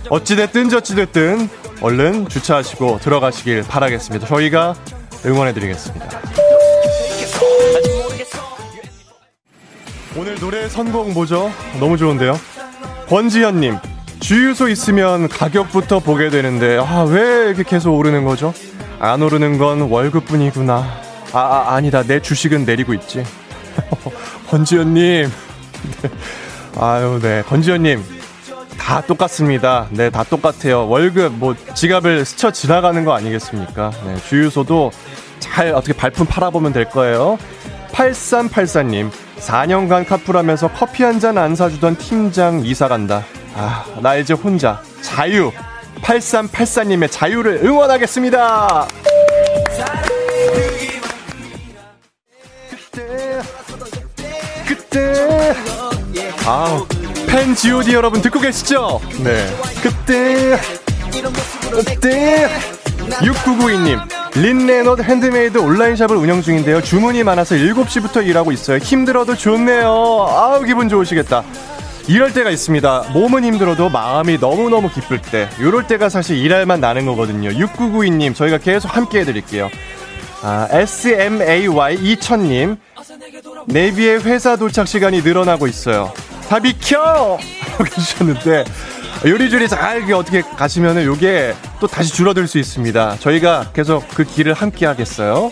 어찌됐든 저찌됐든 얼른 주차하시고 들어가시길 바라겠습니다. 저희가 응원해드리겠습니다. 오늘 노래 선곡 뭐죠? 너무 좋은데요? 권지현님, 주유소 있으면 가격부터 보게 되는데, 아, 왜 이렇게 계속 오르는 거죠? 안 오르는 건 월급뿐이구나. 아, 아 아니다. 내 주식은 내리고 있지. 권지현님. 아유, 네. 권지현님. 다 똑같습니다. 네, 다 똑같아요. 월급, 뭐, 지갑을 스쳐 지나가는 거 아니겠습니까? 네, 주유소도 잘 어떻게 발품 팔아보면 될 거예요. 8384님, 4년간 카풀하면서 커피 한 잔 안 사주던 팀장 이사 간다. 아, 나 이제 혼자. 자유. 8384님의 자유를 응원하겠습니다. 그때, 아, 팬 GOD 여러분 듣고 계시죠? 네. 그때, 그때, 6992님. 린넨 핸드메이드 온라인샵을 운영 중인데요. 주문이 많아서 7시부터 일하고 있어요. 힘들어도 좋네요. 아우, 기분 좋으시겠다. 이럴 때가 있습니다. 몸은 힘들어도 마음이 너무너무 기쁠 때. 이럴 때가 사실 일할만 나는 거거든요. 6992님, 저희가 계속 함께 해드릴게요. 아, SMAY 2000님. 네비의 회사 도착 시간이 늘어나고 있어요. 다 비켜! 하고 계셨는데, 요리조리 잘 어떻게 가시면은 요게 또 다시 줄어들 수 있습니다. 저희가 계속 그 길을 함께 하겠어요.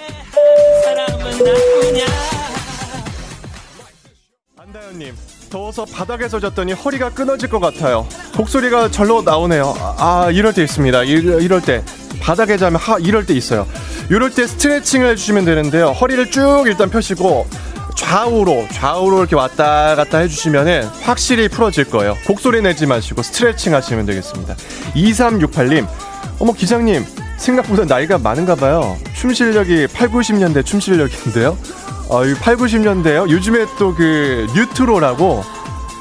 안다현님, 더워서 바닥에서 잤더니 허리가 끊어질 것 같아요. 목소리가 절로 나오네요. 아, 이럴 때 있습니다. 이 럴 때. 바닥에 자면 하, 이럴 때 있어요. 이럴 때 스트레칭을 해주시면 되는데요. 허리를 쭉 일단 펴시고, 좌우로 좌우로 이렇게 왔다 갔다 해주시면은 확실히 풀어질 거예요. 곡소리 내지 마시고 스트레칭 하시면 되겠습니다. 2368님, 어머 기장님 생각보다 나이가 많은가 봐요. 춤 실력이 8, 90년대 춤 실력인데요. 어, 8, 90년대요. 요즘에 또 그 뉴트로라고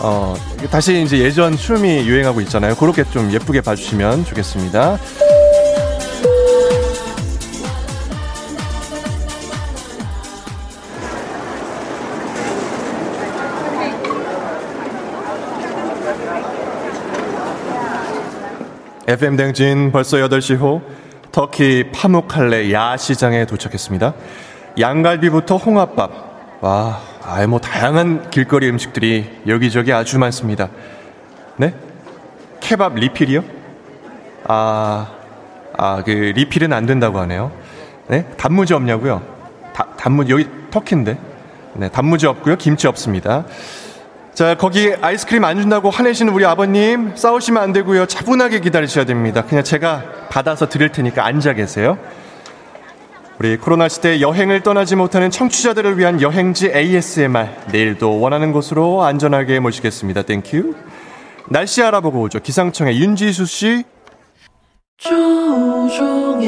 어, 다시 이제 예전 춤이 유행하고 있잖아요. 그렇게 좀 예쁘게 봐주시면 좋겠습니다. FM 댕진 벌써 8시 호 터키 파묵칼레 야시장에 도착했습니다. 양갈비부터 홍합밥, 와, 아예 뭐 다양한 길거리 음식들이 여기저기 아주 많습니다. 네? 케밥 리필이요? 아, 아, 그 리필은 안 된다고 하네요. 네? 단무지 없냐고요? 다, 단무지 여기 터키인데. 네, 단무지 없고요. 김치 없습니다. 자, 거기 아이스크림 안 준다고 화내시는 우리 아버님 싸우시면 안 되고요. 차분하게 기다리셔야 됩니다. 그냥 제가 받아서 드릴 테니까 앉아 계세요. 우리 코로나 시대 여행을 떠나지 못하는 청취자들을 위한 여행지 ASMR 내일도 원하는 곳으로 안전하게 모시겠습니다. Thank you. 날씨 알아보고 오죠. 기상청의 윤지수 씨. 조우종의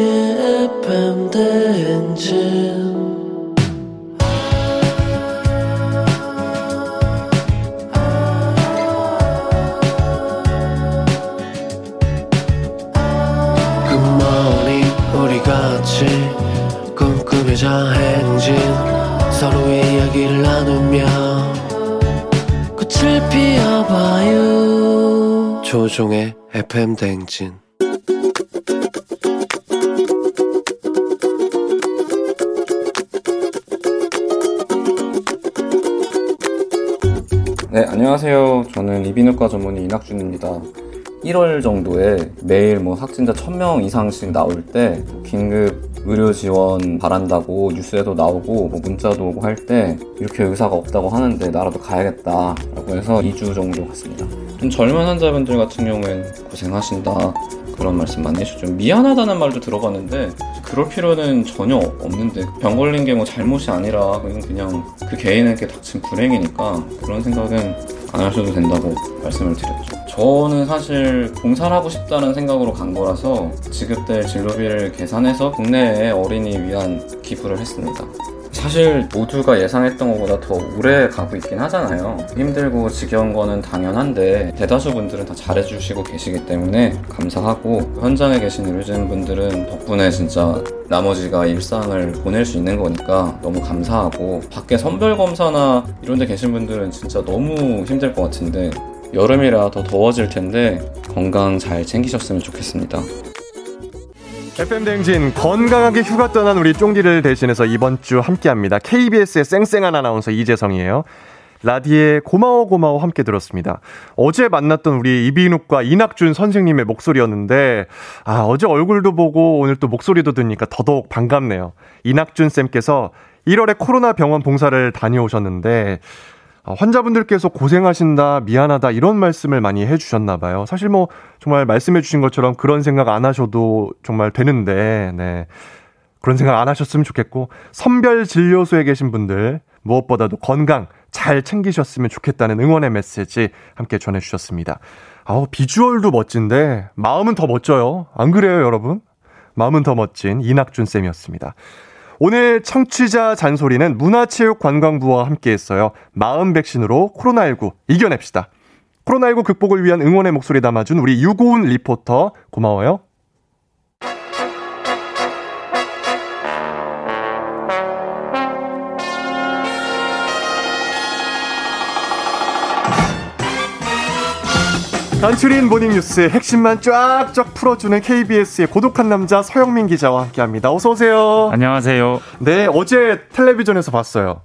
FM 대행진 같이 꿈꾸며자 행진 서로의 이야기를 나누며 꽃을 피워봐요 조종의 FM 대행진 네, 안녕하세요. 저는 이비인후과 전문의 이낙준입니다. 1월 정도에 매일 뭐 확진자 1000명 이상씩 나올 때 긴급 의료 지원 바란다고 뉴스에도 나오고 뭐 문자도 오고 할 때 이렇게 의사가 없다고 하는데 나라도 가야겠다 라고 해서 2주 정도 갔습니다. 좀 젊은 환자분들 같은 경우엔 고생하신다 그런 말씀 많이 해주죠. 좀 미안하다는 말도 들어봤는데 그럴 필요는 전혀 없는데 병 걸린 게 뭐 잘못이 아니라 그냥 그냥 그 개인에게 닥친 불행이니까 그런 생각은 안 하셔도 된다고 말씀을 드렸죠. 저는 사실 봉사를 하고 싶다는 생각으로 간 거라서 지급될 진료비를 계산해서 국내에 어린이 위한 기부를 했습니다. 사실 모두가 예상했던 것보다 더 오래 가고 있긴 하잖아요. 힘들고 지겨운 거는 당연한데 대다수 분들은 다 잘해주시고 계시기 때문에 감사하고 현장에 계신 의료진 분들은 덕분에 진짜 나머지가 일상을 보낼 수 있는 거니까 너무 감사하고 밖에 선별 검사나 이런 데 계신 분들은 진짜 너무 힘들 것 같은데 여름이라 더 더워질 텐데 건강 잘 챙기셨으면 좋겠습니다. FM 댕진 건강하게 휴가 떠난 우리 쫑디를 대신해서 이번 주 함께합니다. KBS의 쌩쌩한 아나운서 이재성이에요. 라디에 고마워 고마워 함께 들었습니다. 어제 만났던 우리 이비인후과 이낙준 선생님의 목소리였는데 아 어제 얼굴도 보고 오늘 또 목소리도 듣니까 더더욱 반갑네요. 이낙준 쌤께서 1월에 코로나 병원 봉사를 다녀오셨는데 아, 환자분들께서 고생하신다, 미안하다, 이런 말씀을 많이 해주셨나 봐요. 사실 뭐, 정말 말씀해주신 것처럼 그런 생각 안 하셔도 정말 되는데, 네. 그런 생각 안 하셨으면 좋겠고, 선별 진료소에 계신 분들, 무엇보다도 건강 잘 챙기셨으면 좋겠다는 응원의 메시지 함께 전해주셨습니다. 아우, 비주얼도 멋진데, 마음은 더 멋져요. 안 그래요, 여러분? 마음은 더 멋진 이낙준 쌤이었습니다. 오늘 청취자 잔소리는 문화체육관광부와 함께 했어요. 마음 백신으로 코로나19 이겨냅시다. 코로나19 극복을 위한 응원의 목소리 담아준 우리 유고은 리포터 고마워요. 단출인 모닝 뉴스 핵심만 쫙쫙 풀어주는 KBS의 고독한 남자 서영민 기자와 함께합니다. 어서 오세요. 안녕하세요. 네, 어제 텔레비전에서 봤어요.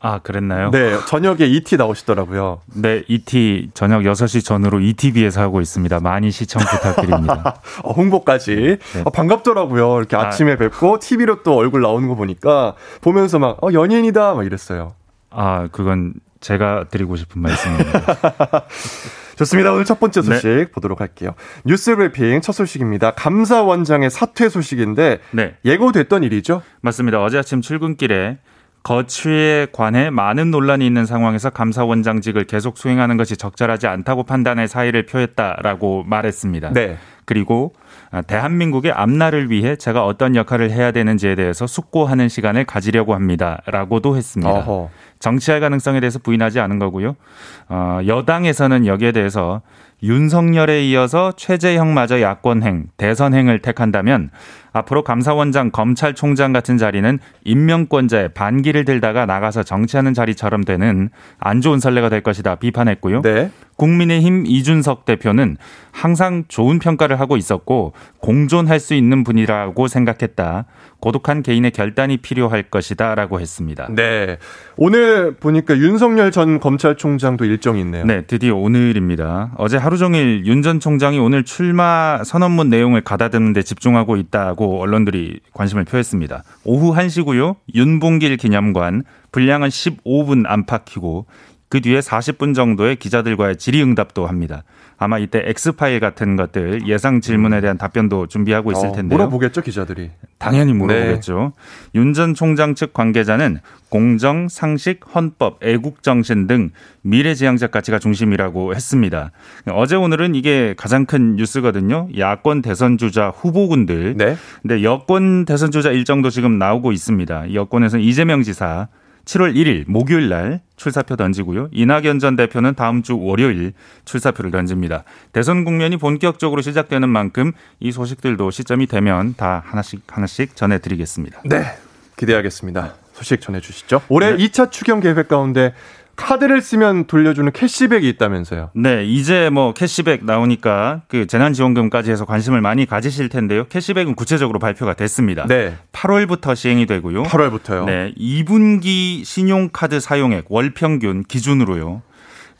아, 그랬나요? 네, 저녁에 ET 나오시더라고요. 네, ET 저녁 6시 전으로 ETV에서 하고 있습니다. 많이 시청 부탁드립니다. 어, 홍보까지. 어, 반갑더라고요. 이렇게 아. 침에 뵙고 TV로 또 얼굴 나오는 거 보니까 보면서 막, 어, 연예인이다. 막 이랬어요. 아, 그건 제가 드리고 싶은 말씀입니다. 좋습니다. 오늘 첫 번째 소식 네. 보도록 할게요. 뉴스 브리핑 첫 소식입니다. 감사 원장의 사퇴 소식인데 네. 예고됐던 일이죠? 맞습니다. 어제 아침 출근길에 거취에 관해 많은 논란이 있는 상황에서 감사원장직을 계속 수행하는 것이 적절하지 않다고 판단해 사의를 표했다라고 말했습니다. 네. 그리고 대한민국의 앞날을 위해 제가 어떤 역할을 해야 되는지에 대해서 숙고하는 시간을 가지려고 합니다라고도 했습니다. 어허. 정치할 가능성에 대해서 부인하지 않은 거고요. 어, 여당에서는 여기에 대해서 윤석열에 이어서 최재형마저 야권행, 대선행을 택한다면 앞으로 감사원장, 검찰총장 같은 자리는 임명권자의 반기를 들다가 나가서 정치하는 자리처럼 되는 안 좋은 선례가 될 것이다 비판했고요. 네. 국민의힘 이준석 대표는 항상 좋은 평가를 하고 있었고 공존할 수 있는 분이라고 생각했다. 고독한 개인의 결단이 필요할 것이다 라고 했습니다. 네. 오늘 보니까 윤석열 전 검찰총장도 일정이 있네요. 네, 드디어 오늘입니다. 어제 하루 종일 윤 전 총장이 오늘 출마 선언문 내용을 가다듬는 데 집중하고 있다고 언론들이 관심을 표했습니다. 오후 1시고요. 윤봉길 기념관 분량은 15분 안팎이고 그 뒤에 40분 정도의 기자들과의 질의응답도 합니다. 아마 이때 엑스파일 같은 것들 예상 질문에 대한 답변도 준비하고 있을 어, 텐데요. 물어보겠죠 기자들이. 당연히 물어보겠죠. 윤전 총장 측 관계자는 공정, 상식, 헌법, 애국 정신 등 미래지향적 가치가 중심이라고 했습니다. 어제 오늘은 이게 가장 큰 뉴스거든요. 야권 대선 주자 후보군들. 네. 근데 여권 대선 주자 일정도 지금 나오고 있습니다. 여권에서는 이재명 지사 7월 1일 목요일 날 출사표 던지고요. 이낙연 전 대표는 다음 주 월요일 출사표를 던집니다. 대선 국면이 본격적으로 시작되는 만큼 이 소식들도 시점이 되면 다 하나씩 하나씩 전해드리겠습니다. 네. 기대하겠습니다. 소식 전해주시죠. 올해 네. 2차 추경 계획 가운데 카드를 쓰면 돌려주는 캐시백이 있다면서요. 네, 이제 뭐 캐시백 나오니까 그 재난지원금까지 해서 관심을 많이 가지실 텐데요. 캐시백은 구체적으로 발표가 됐습니다. 네. 8월부터 시행이 되고요. 8월부터요. 네, 2분기 신용카드 사용액 월 평균 기준으로요.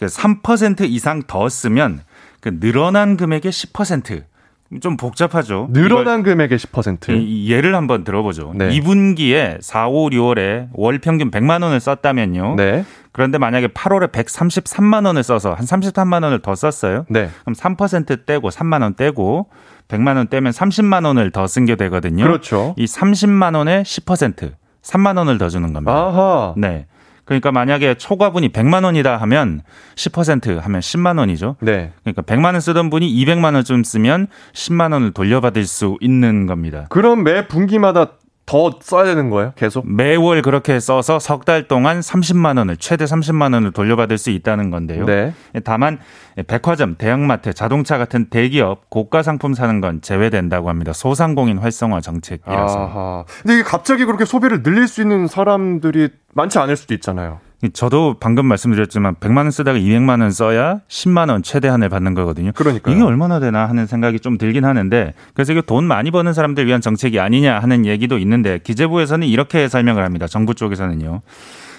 3% 이상 더 쓰면 그 늘어난 금액의 10%좀 복잡하죠. 늘어난 금액의 10%. 이- 예를 한번 들어보죠. 네. 2분기에 4, 5, 6월에 월 평균 100만 원을 썼다면요. 네. 그런데 만약에 8월에 133만 원을 써서 한 33만 원을 더 썼어요. 네. 그럼 3% 떼고 3만 원 떼고 100만 원 떼면 30만 원을 더 쓴 게 되거든요. 그렇죠. 이 30만 원에 10% 3만 원을 더 주는 겁니다. 아하. 네. 그러니까 만약에 초과분이 100만 원이다 하면 10% 하면 10만 원이죠. 네. 그러니까 100만 원 쓰던 분이 200만 원쯤 쓰면 10만 원을 돌려받을 수 있는 겁니다. 그럼 매 분기마다 더 써야 되는 거예요? 계속? 매월 그렇게 써서 석 달 동안 30만 원을 최대 30만 원을 돌려받을 수 있다는 건데요. 네. 다만 백화점, 대형마트, 자동차 같은 대기업 고가 상품 사는 건 제외된다고 합니다. 소상공인 활성화 정책이라서. 아하. 근데 이게 갑자기 그렇게 소비를 늘릴 수 있는 사람들이 많지 않을 수도 있잖아요. 저도 방금 말씀드렸지만 100만 원 쓰다가 200만 원 써야 10만 원 최대한을 받는 거거든요. 그러니까요. 이게 얼마나 되나 하는 생각이 좀 들긴 하는데 그래서 이게 돈 많이 버는 사람들 위한 정책이 아니냐 하는 얘기도 있는데 기재부에서는 이렇게 설명을 합니다. 정부 쪽에서는요.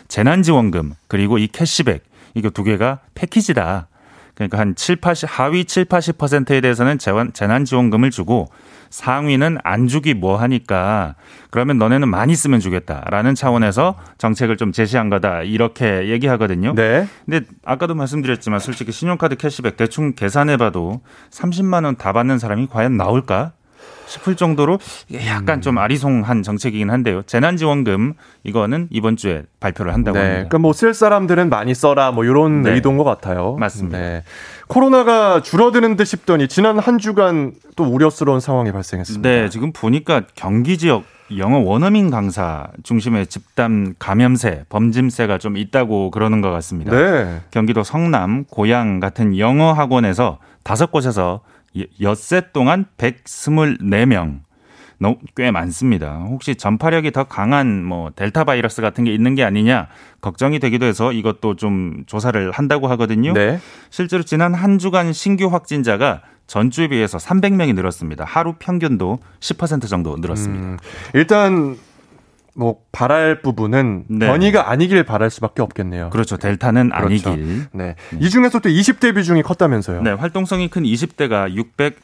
재난지원금 그리고 이 캐시백 이거 두 개가 패키지다. 그러니까 한 7, 80 하위 7, 80%에 대해서는 재원, 재난 지원금을 주고 상위는 안 주기 뭐 하니까 그러면 너네는 많이 쓰면 주겠다라는 차원에서 정책을 좀 제시한 거다 이렇게 얘기하거든요. 네. 근데 아까도 말씀드렸지만 솔직히 신용카드 캐시백 대충 계산해봐도 30만 원 다 받는 사람이 과연 나올까? 싶을 정도로 약간 좀 아리송한 정책이긴 한데요. 재난지원금 이거는 이번 주에 발표를 한다고 네. 합니다. 그러니까 뭐 쓸 사람들은 많이 써라 뭐 이런 네. 의도인 것 같아요. 맞습니다. 네. 코로나가 줄어드는 듯 싶더니 지난 한 주간 또 우려스러운 상황이 발생했습니다. 네, 지금 보니까 경기 지역 영어 원어민 강사 중심의 집단 감염세, 범짐세가 좀 있다고 그러는 것 같습니다. 네. 경기도 성남, 고양 같은 영어 학원에서 다섯 곳에서 여- 엿새 동안 124명. 너무 꽤 많습니다. 혹시 전파력이 더 강한 뭐 델타 바이러스 같은 게 있는 게 아니냐 걱정이 되기도 해서 이것도 좀 조사를 한다고 하거든요. 네. 실제로 지난 한 주간 신규 확진자가 전주에 비해서 300명이 늘었습니다. 하루 평균도 10% 정도 늘었습니다. 음, 일단 뭐 바랄 부분은 네. 변이가 아니길 바랄 수밖에 없겠네요. 그렇죠. 델타는 그렇죠. 아니길. 네. 이 중에서 또 20대 비중이 컸다면서요. 네, 활동성이 큰 20대가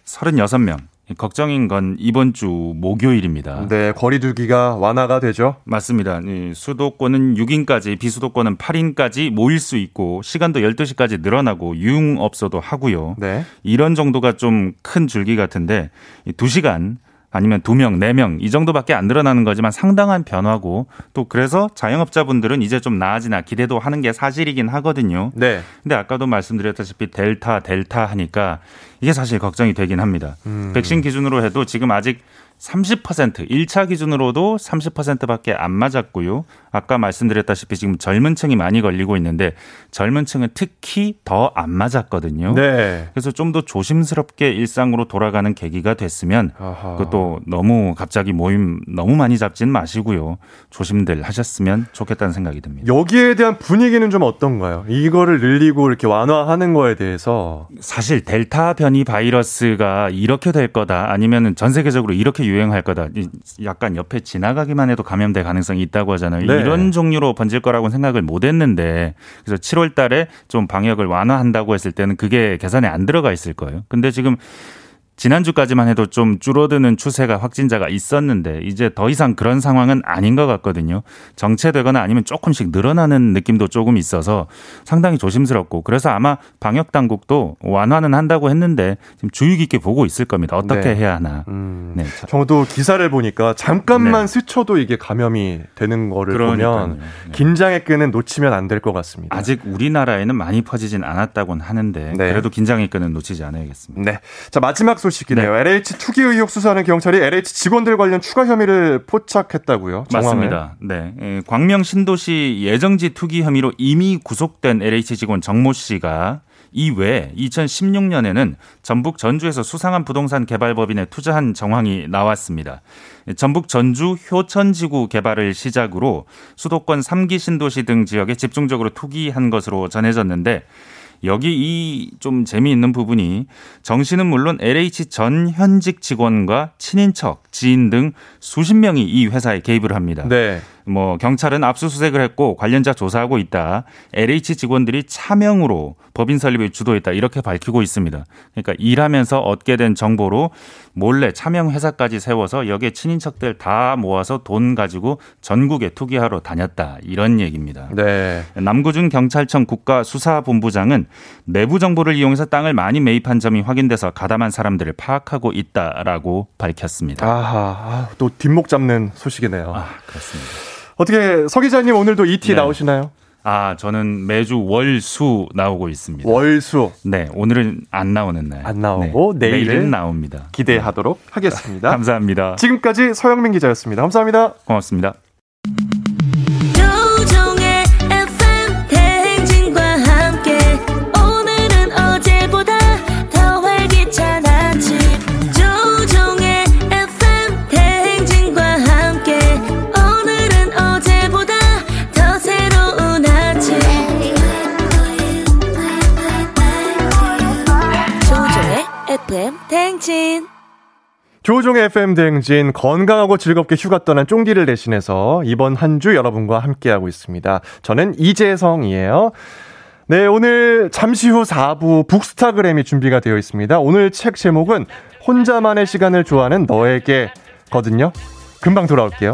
636명. 걱정인 건 이번 주 목요일입니다. 네, 거리두기가 완화가 되죠. 맞습니다. 이 수도권은 6인까지, 비수도권은 8인까지 모일 수 있고 시간도 12시까지 늘어나고 유흥업소도 하고요. 네. 이런 정도가 좀 큰 줄기 같은데 이 2시간 아니면 2명, 4명 이 정도밖에 안 늘어나는 거지만 상당한 변화고 또 그래서 자영업자분들은 이제 좀 나아지나 기대도 하는 게 사실이긴 하거든요. 네. 근데 아까도 말씀드렸다시피 델타, 델타 하니까 이게 사실 걱정이 되긴 합니다. 음. 백신 기준으로 해도 지금 아직 30% 1차 기준으로도 30%밖에 안 맞았고요. 아까 말씀드렸다시피 지금 젊은 층이 많이 걸리고 있는데 젊은 층은 특히 더 안 맞았거든요. 네. 그래서 좀 더 조심스럽게 일상으로 돌아가는 계기가 됐으면 아하. 그것도 너무 갑자기 모임 너무 많이 잡지는 마시고요. 조심들 하셨으면 좋겠다는 생각이 듭니다. 여기에 대한 분위기는 좀 어떤가요? 이거를 늘리고 이렇게 완화하는 거에 대해서 사실 델타 변이 바이러스가 이렇게 될 거다 아니면은 전 세계적으로 이렇게 유행할 거다 이- 약간 옆에 지나가기만 해도 감염될 가능성이 있다고 하잖아요. 네. 이런 종류로 번질 거라고는 생각을 못 했는데 그래서 7월 달에 좀 방역을 완화한다고 했을 때는 그게 계산에 안 들어가 있을 거예요. 근데 지금 지난주까지만 해도 좀 줄어드는 추세가 확진자가 있었는데 이제 더 이상 그런 상황은 아닌 것 같거든요. 정체되거나 아니면 조금씩 늘어나는 느낌도 조금 있어서 상당히 조심스럽고 그래서 아마 방역 당국도 완화는 한다고 했는데 지금 주의 깊게 보고 있을 겁니다. 어떻게 네. 해야 하나. 음, 네. 저도 기사를 보니까 잠깐만 스쳐도 이게 감염이 되는 거를 그러니까요. 보면 긴장의 끈은 놓치면 안 될 것 같습니다. 아직 우리나라에는 많이 퍼지진 않았다고는 하는데 네. 그래도 긴장의 끈은 놓치지 않아야겠습니다. 네. 자, 마지막 소 식이네요. LH 투기 의혹 수사하는 경찰이 LH 직원들 관련 추가 혐의를 포착했다고요. 정황을. 맞습니다. 네. 에, 광명 신도시 예정지 투기 혐의로 이미 구속된 LH 직원 정모 씨가 이외에 2016년에는 전북 전주에서 수상한 부동산 개발법인에 투자한 정황이 나왔습니다. 전북 전주 효천지구 개발을 시작으로 수도권 3기 신도시 등 지역에 집중적으로 투기한 것으로 전해졌는데 여기 이 좀 재미있는 부분이 정 씨는 물론 LH 전 현직 직원과 친인척, 지인 등 수십 명이 이 회사에 개입을 합니다. 네. 뭐 경찰은 압수수색을 했고 관련자 조사하고 있다. LH 직원들이 차명으로 법인 설립을 주도했다. 이렇게 밝히고 있습니다. 그러니까 일하면서 얻게 된 정보로 몰래 차명 회사까지 세워서 여기에 친인척들 다 모아서 돈 가지고 전국에 투기하러 다녔다. 이런 얘기입니다. 네. 남구준 경찰청 국가수사본부장은 내부 정보를 이용해서 땅을 많이 매입한 점이 확인돼서 가담한 사람들을 파악하고 있다라고 밝혔습니다. 아하, 아, 또 뒷목 잡는 소식이네요. 아, 그렇습니다. 어떻게 서 기자님 오늘도 ET 네. 나오시나요? 아, 저는 매주 월수 나오고 있습니다. 월수. 네, 오늘은 안 나오는 날. 안 나오고 내일은 내일은 나옵니다. 기대하도록 하겠습니다. 감사합니다. 지금까지 서영민 기자였습니다. 감사합니다. 고맙습니다. 조종의 FM 대행진 건강하고 즐겁게 휴가 떠난 쫑디를 대신해서 이번 한 주 여러분과 함께하고 있습니다. 저는 이재성이에요. 네, 오늘 잠시 후 4부 북스타그램이 준비가 되어 있습니다. 오늘 책 제목은 혼자만의 시간을 좋아하는 너에게 거든요. 금방 돌아올게요.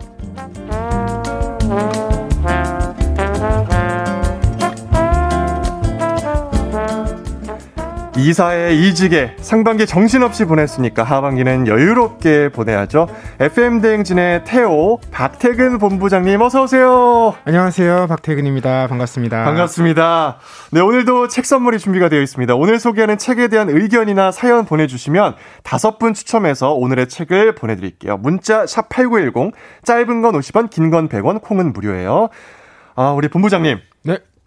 이사에 이직에 상반기 정신없이 보냈으니까 하반기는 여유롭게 보내야죠. FM 대행진의 태호 박태근 본부장님 어서 오세요. 안녕하세요. 박태근입니다. 반갑습니다. 반갑습니다. 네, 오늘도 책 선물이 준비가 되어 있습니다. 오늘 소개하는 책에 대한 의견이나 사연 보내 주시면 다섯 분 추첨해서 오늘의 책을 보내 드릴게요. 문자 샵 8910, 짧은 건 50원, 긴 건 100원, 콩은 무료예요. 아, 우리 본부장님.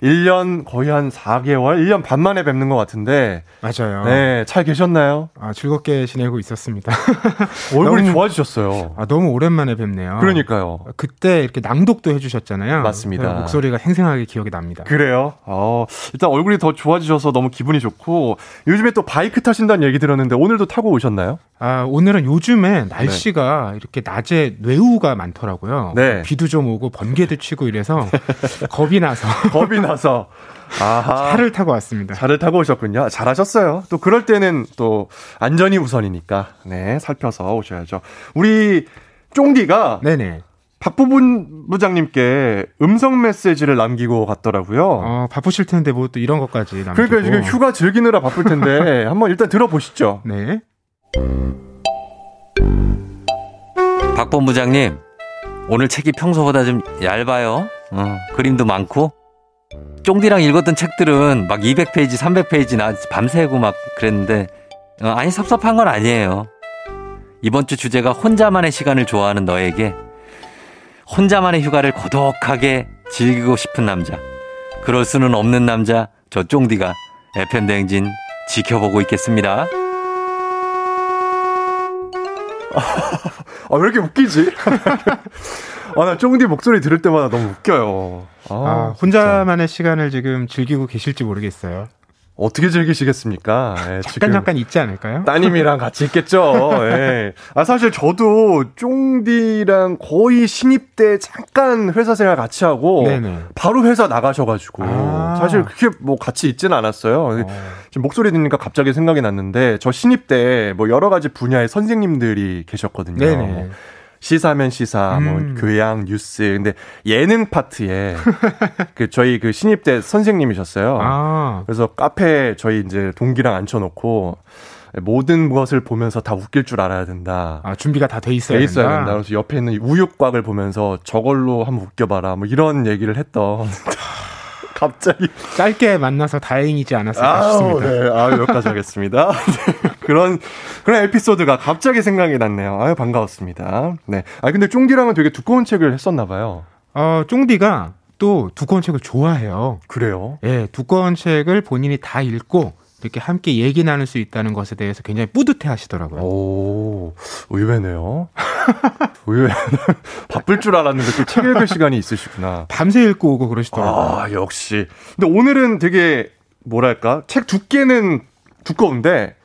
네. 1년 거의 한 4개월, 1년 반 만에 뵙는 것 같은데. 맞아요. 네, 잘 계셨나요? 아, 즐겁게 지내고 있었습니다. 얼굴이 좋아지셨어요. 아, 너무 오랜만에 뵙네요. 그러니까요. 그때 이렇게 낭독도 해주셨잖아요. 맞습니다. 그래서 목소리가 생생하게 기억이 납니다. 그래요? 어, 일단 얼굴이 더 좋아지셔서 너무 기분이 좋고, 요즘에 또 바이크 타신다는 얘기 들었는데, 오늘도 타고 오셨나요? 아, 오늘은 요즘에 날씨가 이렇게 낮에 뇌우가 많더라고요. 네. 비도 좀 오고 번개도 치고 이래서 겁이 나서 겁이 나서 아하. 차를 타고 왔습니다. 차를 타고 오셨군요. 잘하셨어요. 또 그럴 때는 또 안전이 우선이니까 네 살펴서 오셔야죠. 우리 쫑디가 네네. 박보분 부장님께 음성 메시지를 남기고 갔더라고요. 어, 바쁘실 텐데 뭐 또 이런 것까지 남기고. 그러니까 지금 휴가 즐기느라 바쁠 텐데 한번 일단 들어보시죠. 네. 박 본 부장님, 오늘 책이 평소보다 좀 얇아요. 어, 그림도 많고. 쫑디랑 읽었던 책들은 막 200페이지, 300페이지 나 밤새고 막 그랬는데, 어, 아니, 섭섭한 건 아니에요. 이번 주 주제가 혼자만의 시간을 좋아하는 너에게 혼자만의 휴가를 고독하게 즐기고 싶은 남자. 그럴 수는 없는 남자, 저 쫑디가 FM대행진 지켜보고 있겠습니다. 아, 왜 이렇게 웃기지? 아, 나 쫑디 목소리 들을 때마다 너무 웃겨요. 아, 아, 혼자만의 시간을 지금 즐기고 계실지 모르겠어요. 어떻게 즐기시겠습니까? 예, 잠깐 잠깐 있지 않을까요? 따님이랑 같이 있겠죠. 예. 아 사실 저도 쫑디랑 거의 신입 때 잠깐 회사 생활 같이 하고 네네. 바로 회사 나가셔가지고 아. 사실 그렇게 뭐 같이 있지는 않았어요. 지금 목소리 듣니까 갑자기 생각이 났는데 저 신입 때 뭐 여러 가지 분야의 선생님들이 계셨거든요. 네네. 뭐 시사면 시사, 음. 뭐 교양, 뉴스. 근데 예능 파트에 그 저희 그 신입 때 선생님이셨어요. 아. 그래서 카페에 저희 이제 동기랑 앉혀놓고 모든 것을 보면서 다 웃길 줄 알아야 된다. 아, 준비가 다 돼 있어야, 돼 있어야 된다. 된다. 그래서 옆에 있는 우육곽을 보면서 저걸로 한번 웃겨봐라. 뭐 이런 얘기를 했던. 갑자기 짧게 만나서 다행이지 않았을까 아우, 싶습니다. 네. 아, 여기까지 하겠습니다. 네. 그런, 그런 에피소드가 갑자기 생각이 났네요. 아유, 반가웠습니다. 네. 아, 근데 쫑디랑은 되게 두꺼운 책을 했었나 봐요. 어, 쫑디가 또 두꺼운 책을 좋아해요. 그래요? 예, 두꺼운 책을 본인이 다 읽고 이렇게 함께 얘기 나눌 수 있다는 것에 대해서 굉장히 뿌듯해 하시더라고요. 오, 의외네요. 의외. 바쁠 줄 알았는데 또 책 읽을 시간이 있으시구나. 밤새 읽고 오고 그러시더라고요. 아, 역시. 근데 오늘은 되게, 뭐랄까, 책 두께는 두꺼운데,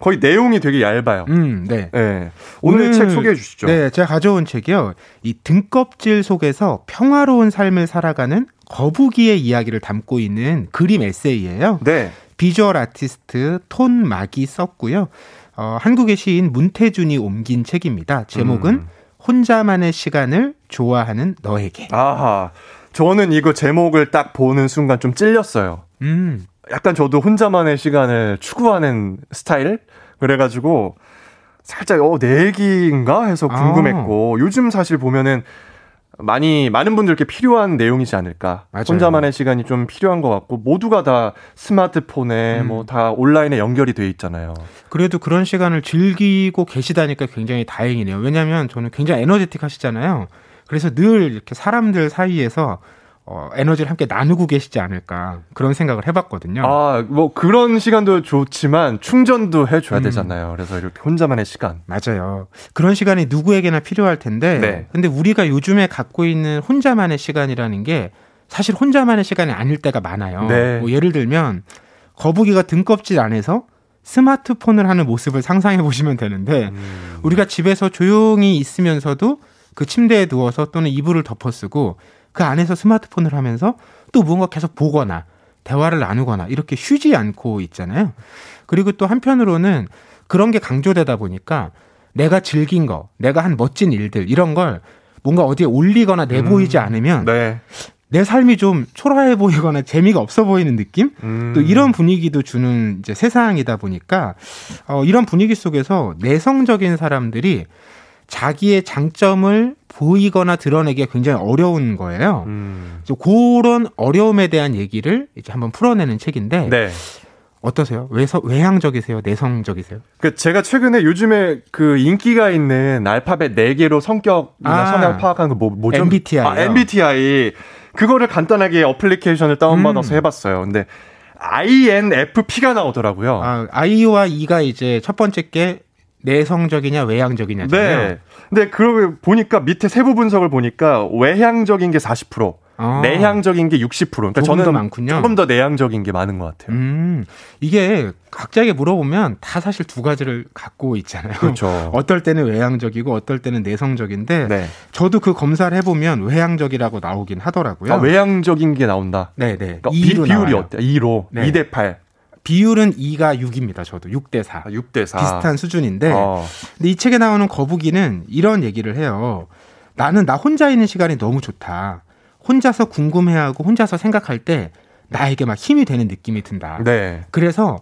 거의 내용이 되게 얇아요. 음, 네. 네. 오늘, 책 소개해 주시죠. 네, 제가 가져온 책이요. 이 등껍질 속에서 평화로운 삶을 살아가는 거북이의 이야기를 담고 있는 그림 에세이예요. 네. 비주얼 아티스트 톤 막이 썼고요. 어, 한국의 시인 문태준이 옮긴 책입니다. 제목은 음. 혼자만의 시간을 좋아하는 너에게. 아하. 저는 이거 제목을 딱 보는 순간 좀 찔렸어요. 음. 약간 저도 혼자만의 시간을 추구하는 스타일? 그래가지고, 살짝, 어, 내 얘기인가? 해서 궁금했고, 아. 요즘 사실 보면은, 많이, 많은 분들께 필요한 내용이지 않을까. 맞아요. 혼자만의 시간이 좀 필요한 것 같고, 모두가 다 스마트폰에, 음. 뭐, 다 온라인에 연결이 돼 있잖아요. 그래도 그런 시간을 즐기고 계시다니까 굉장히 다행이네요. 왜냐하면 저는 굉장히 에너제틱 하시잖아요. 그래서 늘 이렇게 사람들 사이에서 어, 에너지를 함께 나누고 계시지 않을까 그런 생각을 해봤거든요. 아, 뭐, 그런 시간도 좋지만, 충전도 해줘야 음. 되잖아요. 그래서 이렇게 혼자만의 시간. 맞아요. 그런 시간이 누구에게나 필요할 텐데, 네. 근데 우리가 요즘에 갖고 있는 혼자만의 시간이라는 게 사실 혼자만의 시간이 아닐 때가 많아요. 네. 뭐 예를 들면 거북이가 등껍질 안에서 스마트폰을 하는 모습을 상상해 보시면 되는데 음. 우리가 집에서 조용히 있으면서도 그 침대에 누워서 또는 이불을 덮어쓰고 그 안에서 스마트폰을 하면서 또 무언가 계속 보거나 대화를 나누거나 이렇게 쉬지 않고 있잖아요. 그리고 또 한편으로는 그런 게 강조되다 보니까 내가 즐긴 거, 내가 한 멋진 일들 이런 걸 뭔가 어디에 올리거나 내보이지 않으면 네. 내 삶이 좀 초라해 보이거나 재미가 없어 보이는 느낌? 음. 또 이런 분위기도 주는 이제 세상이다 보니까 어, 이런 분위기 속에서 내성적인 사람들이 자기의 장점을 보이거나 드러내기가 굉장히 어려운 거예요. 음. 그래서 그런 어려움에 대한 얘기를 이제 한번 풀어내는 책인데 네. 어떠세요? 외서, 외향적이세요? 내성적이세요? 그 제가 최근에 요즘에 그 인기가 있는 알파벳 4개로 성격이나 아. 성향 파악하는 거 뭐, 뭐죠? MBTI 요. 아, MBTI. 그거를 간단하게 어플리케이션을 다운받아서 음. 해봤어요. 근데 INFP가 나오더라고요. 아, I와 E가 이제 첫 번째 게 내성적이냐 외향적이냐잖아요. 네. 근데 그러고 보니까 밑에 세부 분석을 보니까 외향적인 게 40%, 아. 내향적인 게 60%. 그러니까 조금 더 많군요. 조금 더 내향적인 게 많은 것 같아요. 음, 이게 각자에게 물어보면 다 사실 두 가지를 갖고 있잖아요. 그렇죠. 어떨 때는 외향적이고 어떨 때는 내성적인데 네. 저도 그 검사를 해보면 외향적이라고 나오긴 하더라고요. 아, 외향적인 게 나온다. 네 네. 그러니까 비, E로 비율이. 어때요? E로. 네. 2대 8. 비율은 E가 6입니다. 저도 6대 4. 6대 4. 비슷한 수준인데 어. 근데 이 책에 나오는 거북이는 이런 얘기를 해요. 나는 나 혼자 있는 시간이 너무 좋다. 혼자서 궁금해하고 혼자서 생각할 때 나에게 막 힘이 되는 느낌이 든다. 네. 그래서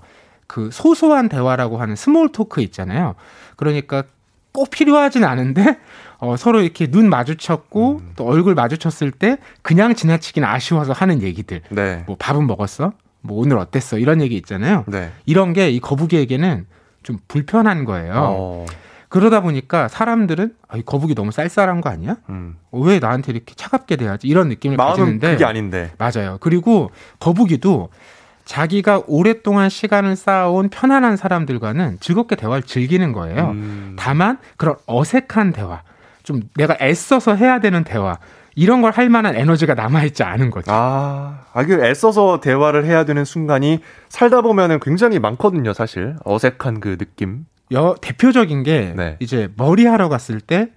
그 소소한 대화라고 하는 small talk 있잖아요. 그러니까 꼭 필요하진 않은데 어, 서로 이렇게 눈 마주쳤고 음. 또 얼굴 마주쳤을 때 그냥 지나치긴 아쉬워서 하는 얘기들. 네. 뭐 밥은 먹었어? 뭐 오늘 어땠어? 이런 얘기 있잖아요. 네. 이런 게 이 거북이에게는 좀 불편한 거예요. 어. 그러다 보니까 사람들은 아, 이 거북이 너무 쌀쌀한 거 아니야? 음. 어, 왜 나한테 이렇게 차갑게 대하지? 이런 느낌을 가지는데 그게 아닌데. 맞아요. 그리고 거북이도 자기가 오랫동안 시간을 쌓아온 편안한 사람들과는 즐겁게 대화를 즐기는 거예요. 음. 다만 그런 어색한 대화, 좀 내가 애써서 해야 되는 대화 이런 걸 할 만한 에너지가 남아있지 않은 거죠. 아, 아, 그 애써서 대화를 해야 되는 순간이 살다 보면은 굉장히 많거든요, 사실. 어색한 그 느낌. 여, 대표적인 게 네. 이제 머리 하러 갔을 때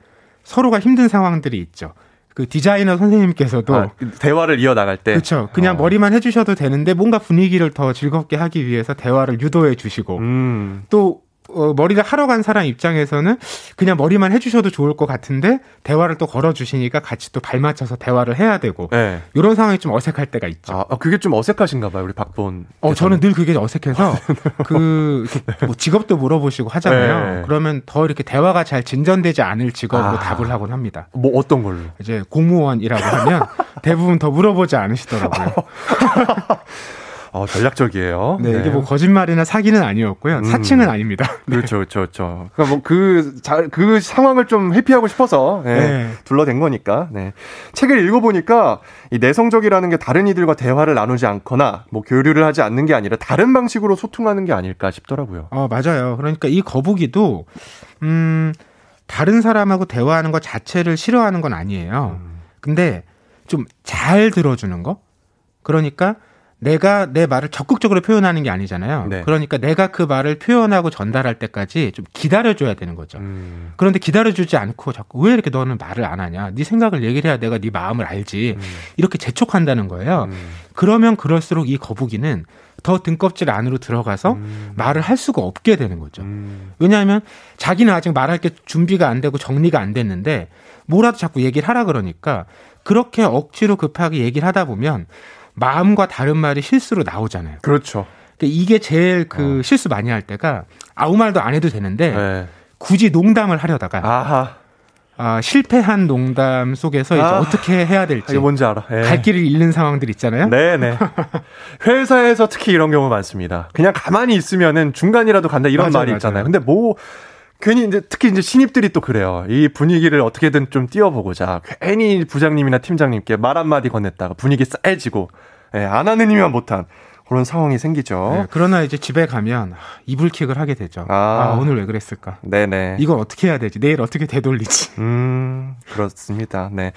서로가 힘든 상황들이 있죠. 그 디자이너 선생님께서도 아, 그 대화를 이어나갈 때. 그렇죠. 그냥 머리만 해주셔도 되는데 뭔가 분위기를 더 즐겁게 하기 위해서 대화를 유도해 주시고 음. 또 어, 머리를 하러 간 사람 입장에서는 그냥 머리만 해주셔도 좋을 것 같은데 대화를 또 걸어주시니까 같이 또 발맞춰서 대화를 해야 되고 네. 이런 상황이 좀 어색할 때가 있죠. 아, 아, 그게 좀 어색하신가 봐요, 우리 박본. 어, 저는 늘 그게 어색해서 그 이렇게 뭐 직업도 물어보시고 하잖아요. 네. 그러면 더 이렇게 대화가 잘 진전되지 않을 직업으로 아. 답을 하곤 합니다. 뭐 어떤 걸로? 이제 공무원이라고 하면 대부분 더 물어보지 않으시더라고요. 어, 전략적이에요. 네, 이게 뭐 거짓말이나 사기는 아니었고요. 음. 사칭은 아닙니다. 그렇죠, 그렇죠, 그렇죠. 그러니까 뭐그 그 상황을 좀 회피하고 싶어서 네, 네. 둘러댄 거니까. 네. 책을 읽어보니까 이 내성적이라는 게 다른 이들과 대화를 나누지 않거나 뭐 교류를 하지 않는 게 아니라 다른 방식으로 소통하는 게 아닐까 싶더라고요. 어, 맞아요. 그러니까 이 거북이도 음 다른 사람하고 대화하는 것 자체를 싫어하는 건 아니에요. 근데 좀 잘 들어주는 거? 그러니까 내가 내 말을 적극적으로 표현하는 게 아니잖아요. 네. 그러니까 내가 그 말을 표현하고 전달할 때까지 좀 기다려줘야 되는 거죠. 음. 그런데 기다려주지 않고 자꾸 왜 이렇게 너는 말을 안 하냐? 네 생각을 얘기를 해야 내가 네 마음을 알지. 음. 이렇게 재촉한다는 거예요. 그러면 그럴수록 이 거북이는 더 등껍질 안으로 들어가서 음. 말을 할 수가 없게 되는 거죠. 왜냐하면 자기는 아직 말할 게 준비가 안 되고 정리가 안 됐는데 뭐라도 자꾸 얘기를 하라 그러니까 그렇게 억지로 급하게 얘기를 하다 보면 마음과 다른 말이 실수로 나오잖아요. 그렇죠. 근데 이게 제일 그 실수 많이 할 때가 아무 말도 안 해도 되는데 네. 굳이 농담을 하려다가 아하. 아, 실패한 농담 속에서 이제 아. 어떻게 해야 될지 이게 뭔지 알아. 예. 갈 길을 잃는 상황들 있잖아요. 네 네. 회사에서 특히 이런 경우 많습니다. 그냥 가만히 있으면은 중간이라도 간다 이런 맞아요, 말이 맞아요. 있잖아요. 근데 뭐 괜히 이제 특히 이제 신입들이 또 그래요. 이 분위기를 어떻게든 좀 띄워보고자 괜히 부장님이나 팀장님께 말 한마디 건넸다가 분위기 싸해지고 예, 안 하는 이면 못한 그런 상황이 생기죠. 네, 그러나 이제 집에 가면 이불킥을 하게 되죠. 아, 아. 오늘 왜 그랬을까? 네네. 이걸 어떻게 해야 되지? 내일 어떻게 되돌리지? 음, 그렇습니다. 네.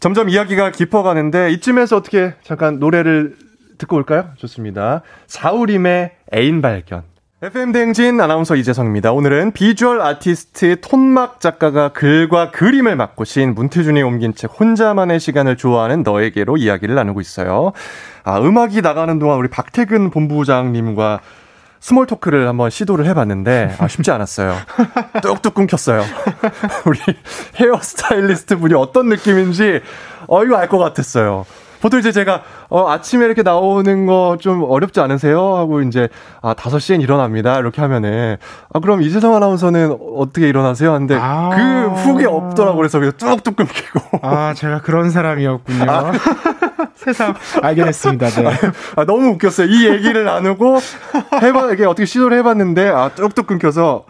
점점 이야기가 깊어가는데 이쯤에서 어떻게 잠깐 노래를 듣고 올까요? 좋습니다. 사우림의 애인 발견. FM 대행진 아나운서 이재성입니다. 오늘은 비주얼 아티스트 톤막 작가가 글과 그림을 맡고 시인 문태준이 옮긴 책 혼자만의 시간을 좋아하는 너에게로 이야기를 나누고 있어요. 아, 음악이 나가는 동안 우리 박태근 본부장님과 small talk를 한번 시도를 해봤는데 아, 쉽지 않았어요. 뚝뚝 끊겼어요. 우리 헤어 스타일리스트 분이 어떤 느낌인지 어 이거 알 것 같았어요. 보통 이제 제가 어 아침에 이렇게 나오는 거 좀 어렵지 않으세요? 하고 이제 아 5시엔 일어납니다. 이렇게 하면은 아 그럼 이재성 아나운서는 어떻게 일어나세요? 하는데 그 후기 없더라고 그래서 그냥 뚝뚝 끊기고 아, 제가 그런 사람이었군요. 세상 알게 됐습니다. 네. 아, 너무 웃겼어요. 이 얘기를 나누고 해봐 이게 어떻게 시도를 해봤는데 아 뚝뚝 끊겨서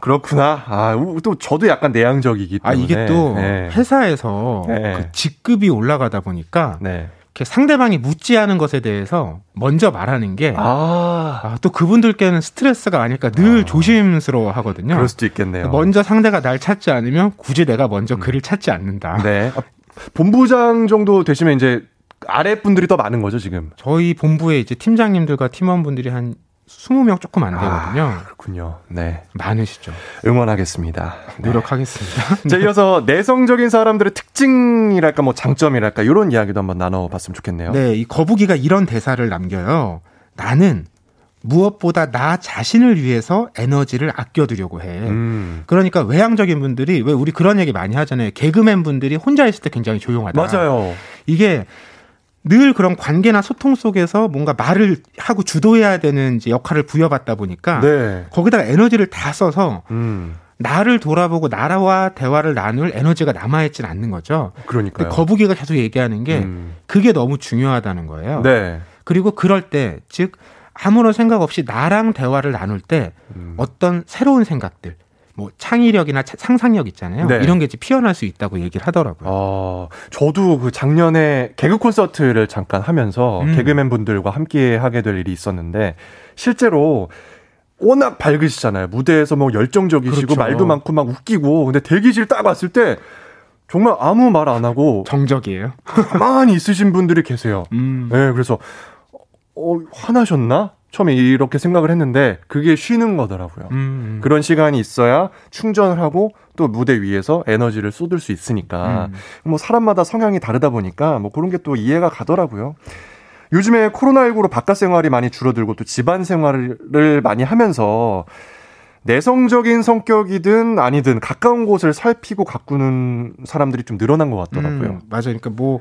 그렇구나. 아또 저도 약간 내향적이기 아, 때문에 이게 또 네. 회사에서 네. 그 직급이 올라가다 보니까 네. 이렇게 상대방이 묻지 않은 것에 대해서 먼저 말하는 게 아, 또 그분들께는 스트레스가 아닐까 늘 조심스러워 하거든요. 그럴 수도 있겠네요. 먼저 상대가 날 찾지 않으면 굳이 내가 먼저 그를 찾지 않는다. 네. 아, 본부장 정도 되시면 이제 아래 분들이 더 많은 거죠 지금. 저희 본부에 이제 팀장님들과 팀원분들이 한 20명 조금 안 되거든요. 그렇군요. 네. 많으시죠. 응원하겠습니다. 네. 노력하겠습니다. 자, 이어서 내성적인 사람들의 특징이랄까 뭐 장점이랄까 이런 이야기도 한번 나눠 봤으면 좋겠네요. 네, 이 거북이가 이런 대사를 남겨요. 나는 무엇보다 나 자신을 위해서 에너지를 아껴두려고 해. 음. 그러니까 외향적인 분들이 왜 우리 그런 얘기 많이 하잖아요. 개그맨 분들이 혼자 있을 때 굉장히 조용하다. 맞아요. 이게 늘 그런 관계나 소통 속에서 뭔가 말을 하고 주도해야 되는 이제 역할을 부여받다 보니까 네. 거기다가 에너지를 다 써서 음. 나를 돌아보고 나라와 대화를 나눌 에너지가 남아있진 않는 거죠. 그러니까요. 근데 거북이가 계속 얘기하는 게 음. 그게 너무 중요하다는 거예요. 네. 그리고 그럴 때, 즉, 아무런 생각 없이 나랑 대화를 나눌 때 음. 어떤 새로운 생각들, 뭐 창의력이나 차- 상상력 있잖아요. 네. 이런 게 피어날 수 있다고 얘기를 하더라고요. 어, 저도 그 작년에 개그 콘서트를 잠깐 하면서 음. 개그맨 분들과 함께 하게 될 일이 있었는데 실제로 워낙 밝으시잖아요. 무대에서 뭐 열정적이시고 그렇죠. 말도 많고 막 웃기고 근데 대기실 딱 왔을 때 정말 아무 말 안 하고 정적이에요. 가만히 있으신 분들이 계세요. 음. 네, 그래서 어, 화나셨나? 처음에 이렇게 생각을 했는데 그게 쉬는 거더라고요. 음. 그런 시간이 있어야 충전을 하고 또 무대 위에서 에너지를 쏟을 수 있으니까 음. 뭐 사람마다 성향이 다르다 보니까 뭐 그런 게 또 이해가 가더라고요. 요즘에 코로나19로 바깥 생활이 많이 줄어들고 또 집안 생활을 많이 하면서 내성적인 성격이든 아니든 가까운 곳을 살피고 가꾸는 사람들이 좀 늘어난 것 같더라고요. 음, 맞아요. 그러니까 뭐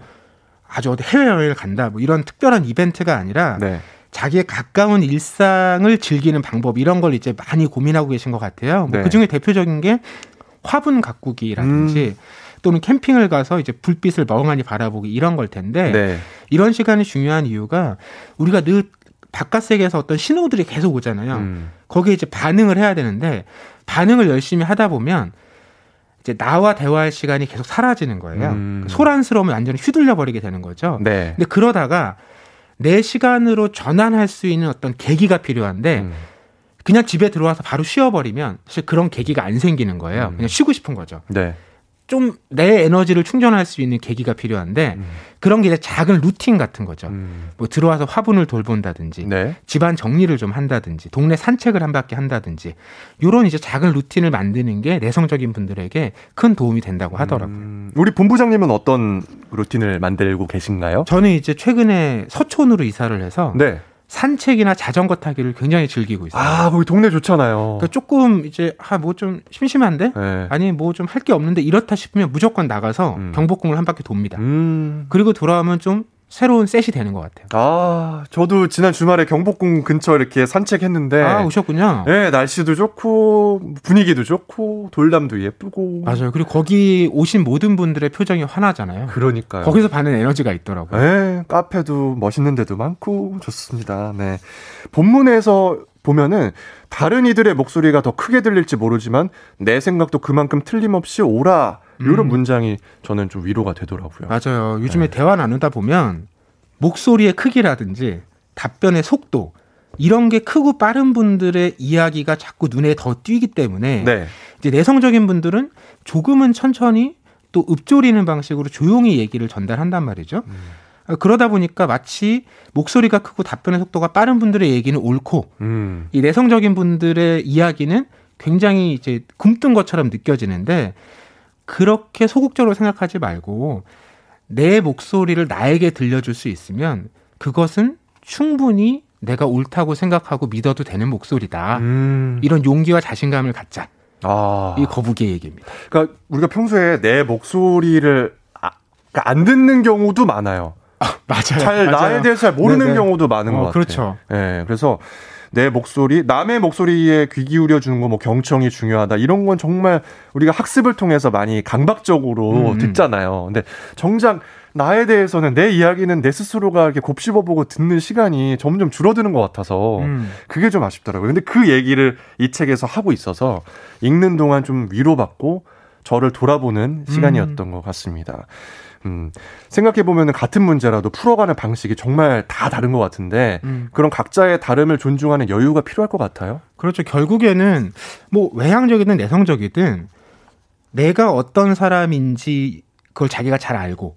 아주 어디 해외여행을 간다 뭐 이런 특별한 이벤트가 아니라 네. 자기의 가까운 일상을 즐기는 방법 이런 걸 이제 많이 고민하고 계신 것 같아요. 뭐 네. 그중에 대표적인 게 화분 가꾸기라든지 음. 또는 캠핑을 가서 이제 불빛을 멍하니 바라보기 이런 걸 텐데 네. 이런 시간이 중요한 이유가 우리가 늘 바깥 세계에서 어떤 신호들이 계속 오잖아요. 음. 거기에 이제 반응을 해야 되는데 반응을 열심히 하다 보면 이제 나와 대화할 시간이 계속 사라지는 거예요. 음. 소란스러움을 완전히 휘둘려 버리게 되는 거죠. 네. 근데 그러다가 내 시간으로 전환할 수 있는 어떤 계기가 필요한데 음. 그냥 집에 들어와서 바로 쉬어버리면 사실 그런 계기가 안 생기는 거예요. 음. 그냥 쉬고 싶은 거죠. 네. 좀 내 에너지를 충전할 수 있는 계기가 필요한데 음. 그런 게 이제 작은 루틴 같은 거죠. 음. 뭐 들어와서 화분을 돌본다든지 네. 집안 정리를 좀 한다든지 동네 산책을 한 바퀴 한다든지 이런 이제 작은 루틴을 만드는 게 내성적인 분들에게 큰 도움이 된다고 하더라고요. 음. 우리 본부장님은 어떤 루틴을 만들고 계신가요? 저는 이제 최근에 서촌으로 이사를 해서 네. 산책이나 자전거 타기를 굉장히 즐기고 있어요. 아, 거기 동네 좋잖아요. 그러니까 조금 이제 아, 뭐 좀 심심한데? 네. 아니, 뭐 좀 할 게 없는데 이렇다 싶으면 무조건 나가서 음. 경복궁을 한 바퀴 돕니다. 음. 그리고 돌아오면 좀 새로운 셋이 되는 것 같아요. 아, 저도 지난 주말에 경복궁 근처 이렇게 산책했는데. 아, 오셨군요. 네, 날씨도 좋고, 분위기도 좋고, 돌담도 예쁘고. 맞아요. 그리고 거기 오신 모든 분들의 표정이 환하잖아요. 그러니까요. 거기서 받는 에너지가 있더라고요. 네, 카페도 멋있는 데도 많고, 좋습니다. 네. 본문에서 보면은 다른 이들의 목소리가 더 크게 들릴지 모르지만 내 생각도 그만큼 틀림없이 오라 이런 음. 문장이 저는 좀 위로가 되더라고요. 맞아요. 요즘에 네. 대화 나누다 보면 목소리의 크기라든지 답변의 속도 이런 게 크고 빠른 분들의 이야기가 자꾸 눈에 더 띄기 때문에 네. 이제 내성적인 분들은 조금은 천천히 또 읊조리는 방식으로 조용히 얘기를 전달한단 말이죠. 음. 그러다 보니까 마치 목소리가 크고 답변의 속도가 빠른 분들의 얘기는 옳고 음. 이 내성적인 분들의 이야기는 굉장히 이제 굼뜬 것처럼 느껴지는데 그렇게 소극적으로 생각하지 말고 내 목소리를 나에게 들려줄 수 있으면 그것은 충분히 내가 옳다고 생각하고 믿어도 되는 목소리다. 음. 이런 용기와 자신감을 갖자. 아. 이 거북이의 얘기입니다. 그러니까 우리가 평소에 내 목소리를 아, 그러니까 안 듣는 경우도 많아요. 아, 맞아요. 잘 맞아요. 나에 대해서 잘 모르는 네네. 경우도 많은 어, 것 같아요. 그렇죠. 예. 네, 그래서 내 목소리, 남의 목소리에 귀 기울여 주는 거 뭐 경청이 중요하다. 이런 건 정말 우리가 학습을 통해서 많이 강박적으로 음. 듣잖아요. 근데 정작 나에 대해서는 내 이야기는 내 스스로가 이렇게 곱씹어보고 듣는 시간이 점점 줄어드는 것 같아서 음. 그게 좀 아쉽더라고요. 근데 그 얘기를 이 책에서 하고 있어서 읽는 동안 좀 위로받고 저를 돌아보는 시간이었던 음. 것 같습니다. 음, 생각해보면 같은 문제라도 풀어가는 방식이 정말 다 다른 것 같은데, 음. 그런 각자의 다름을 존중하는 여유가 필요할 것 같아요? 그렇죠. 결국에는, 뭐, 외향적이든 내성적이든, 내가 어떤 사람인지 그걸 자기가 잘 알고,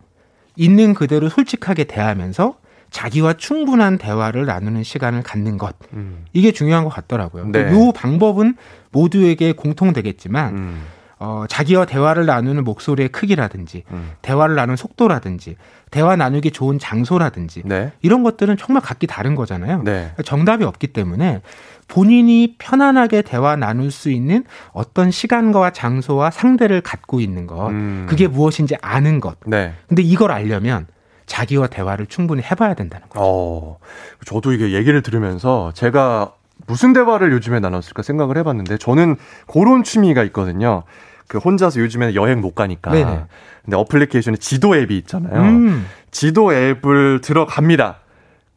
있는 그대로 솔직하게 대하면서 자기와 충분한 대화를 나누는 시간을 갖는 것. 음. 이게 중요한 것 같더라고요. 네. 이 방법은 모두에게 공통되겠지만, 음. 어, 자기와 대화를 나누는 목소리의 크기라든지 음. 대화를 나누는 속도라든지 대화 나누기 좋은 장소라든지 네. 이런 것들은 정말 각기 다른 거잖아요. 네. 정답이 없기 때문에 본인이 편안하게 대화 나눌 수 있는 어떤 시간과 장소와 상대를 갖고 있는 것 음. 그게 무엇인지 아는 것. 네. 근데 이걸 알려면 자기와 대화를 충분히 해봐야 된다는 거죠. 어, 저도 이게 얘기를 들으면서 제가 무슨 대화를 요즘에 나눴을까 생각을 해봤는데 저는 그런 취미가 있거든요. 그 혼자서 요즘에는 여행 못 가니까. 네네. 근데 어플리케이션에 지도 앱이 있잖아요. 음. 지도 앱을 들어갑니다.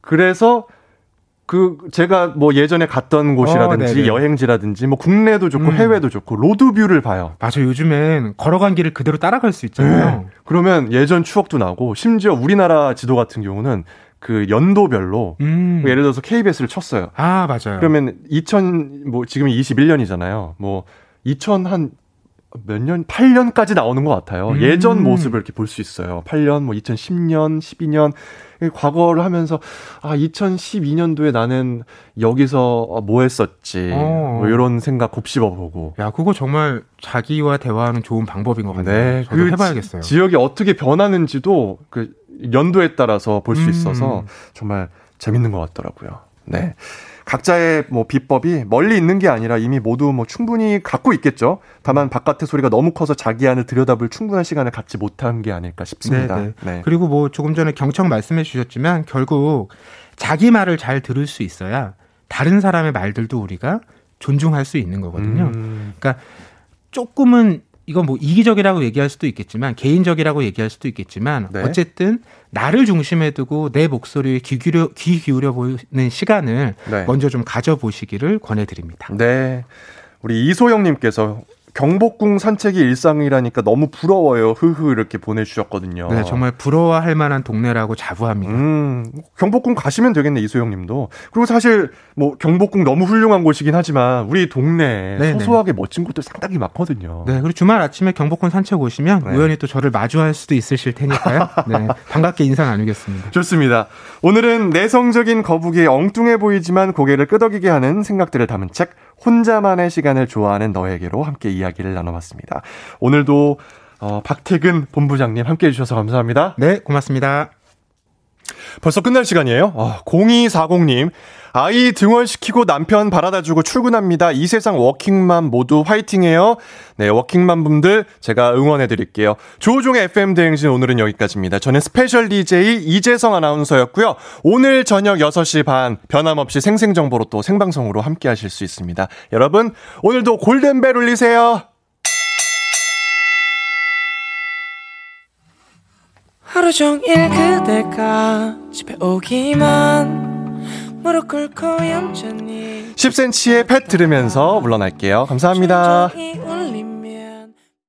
그래서 그 제가 뭐 예전에 갔던 곳이라든지 어, 여행지라든지 뭐 국내도 좋고 음. 해외도 좋고 로드뷰를 봐요. 맞아. 요즘엔 걸어간 길을 그대로 따라갈 수 있잖아요. 네. 그러면 예전 추억도 나고 심지어 우리나라 지도 같은 경우는 그 연도별로 음. 예를 들어서 KBS를 쳤어요. 아, 맞아요. 그러면 2000 뭐 지금 21년이잖아요. 뭐 2000한 몇 년, 8년까지 나오는 것 같아요. 음. 예전 모습을 이렇게 볼 수 있어요. 8년, 뭐 2010년, 12년. 과거를 하면서, 아, 2012년도에 나는 여기서 뭐 했었지. 어. 뭐 이런 생각 곱씹어 보고. 야, 그거 정말 자기와 대화하는 좋은 방법인 것 같네요. 네. 저도 그 해봐야겠어요. 지, 지역이 어떻게 변하는지도 그 연도에 따라서 볼수 음. 있어서 정말 재밌는 것 같더라고요. 네. 각자의 뭐 비법이 멀리 있는 게 아니라 이미 모두 뭐 충분히 갖고 있겠죠. 다만 바깥의 소리가 너무 커서 자기 안을 들여다볼 충분한 시간을 갖지 못한 게 아닐까 싶습니다. 네, 네. 네. 그리고 뭐 조금 전에 경청 말씀해 주셨지만 결국 자기 말을 잘 들을 수 있어야 다른 사람의 말들도 우리가 존중할 수 있는 거거든요. 음. 그러니까 조금은 이건 뭐 이기적이라고 얘기할 수도 있겠지만 개인적이라고 얘기할 수도 있겠지만 네. 어쨌든 나를 중심에 두고 내 목소리에 귀 기울여 귀 기울여 보는 시간을 네. 먼저 좀 가져보시기를 권해드립니다. 네. 우리 이소영님께서 경복궁 산책이 일상이라니까 너무 부러워요. 흐흐 이렇게 보내주셨거든요. 네, 정말 부러워할 만한 동네라고 자부합니다. 음, 경복궁 가시면 되겠네, 이소영 님도. 그리고 사실, 뭐, 경복궁 너무 훌륭한 곳이긴 하지만, 우리 동네에 네네. 소소하게 멋진 곳들 상당히 많거든요. 네, 그리고 주말 아침에 경복궁 산책 오시면 네. 우연히 또 저를 마주할 수도 있으실 테니까요. 네, 반갑게 인사 나누겠습니다. 좋습니다. 오늘은 내성적인 거북이의 엉뚱해 보이지만 고개를 끄덕이게 하는 생각들을 담은 책, 혼자만의 시간을 좋아하는 너에게로 함께 이야기를 나눠봤습니다. 오늘도, 어, 박태근 본부장님 함께 해주셔서 감사합니다. 네, 고맙습니다. 벌써 끝날 시간이에요? 아, 0240님. 아이 등원시키고 남편 바라다 주고 출근합니다. 이 세상 워킹맘 모두 화이팅해요. 네, 워킹맘 분들 제가 응원해 드릴게요. 조우종의 FM 대행진 오늘은 여기까지입니다. 저는 special DJ 이재성 아나운서였고요. 오늘 저녁 6시 반 변함없이 생생정보로 또 생방송으로 함께 하실 수 있습니다. 여러분, 오늘도 골든벨 울리세요. 하루 종일 그대가 집에 오기만 무릎 꿇고 얌전히 10cm의 펫 들으면서 물러날게요. 감사합니다. 이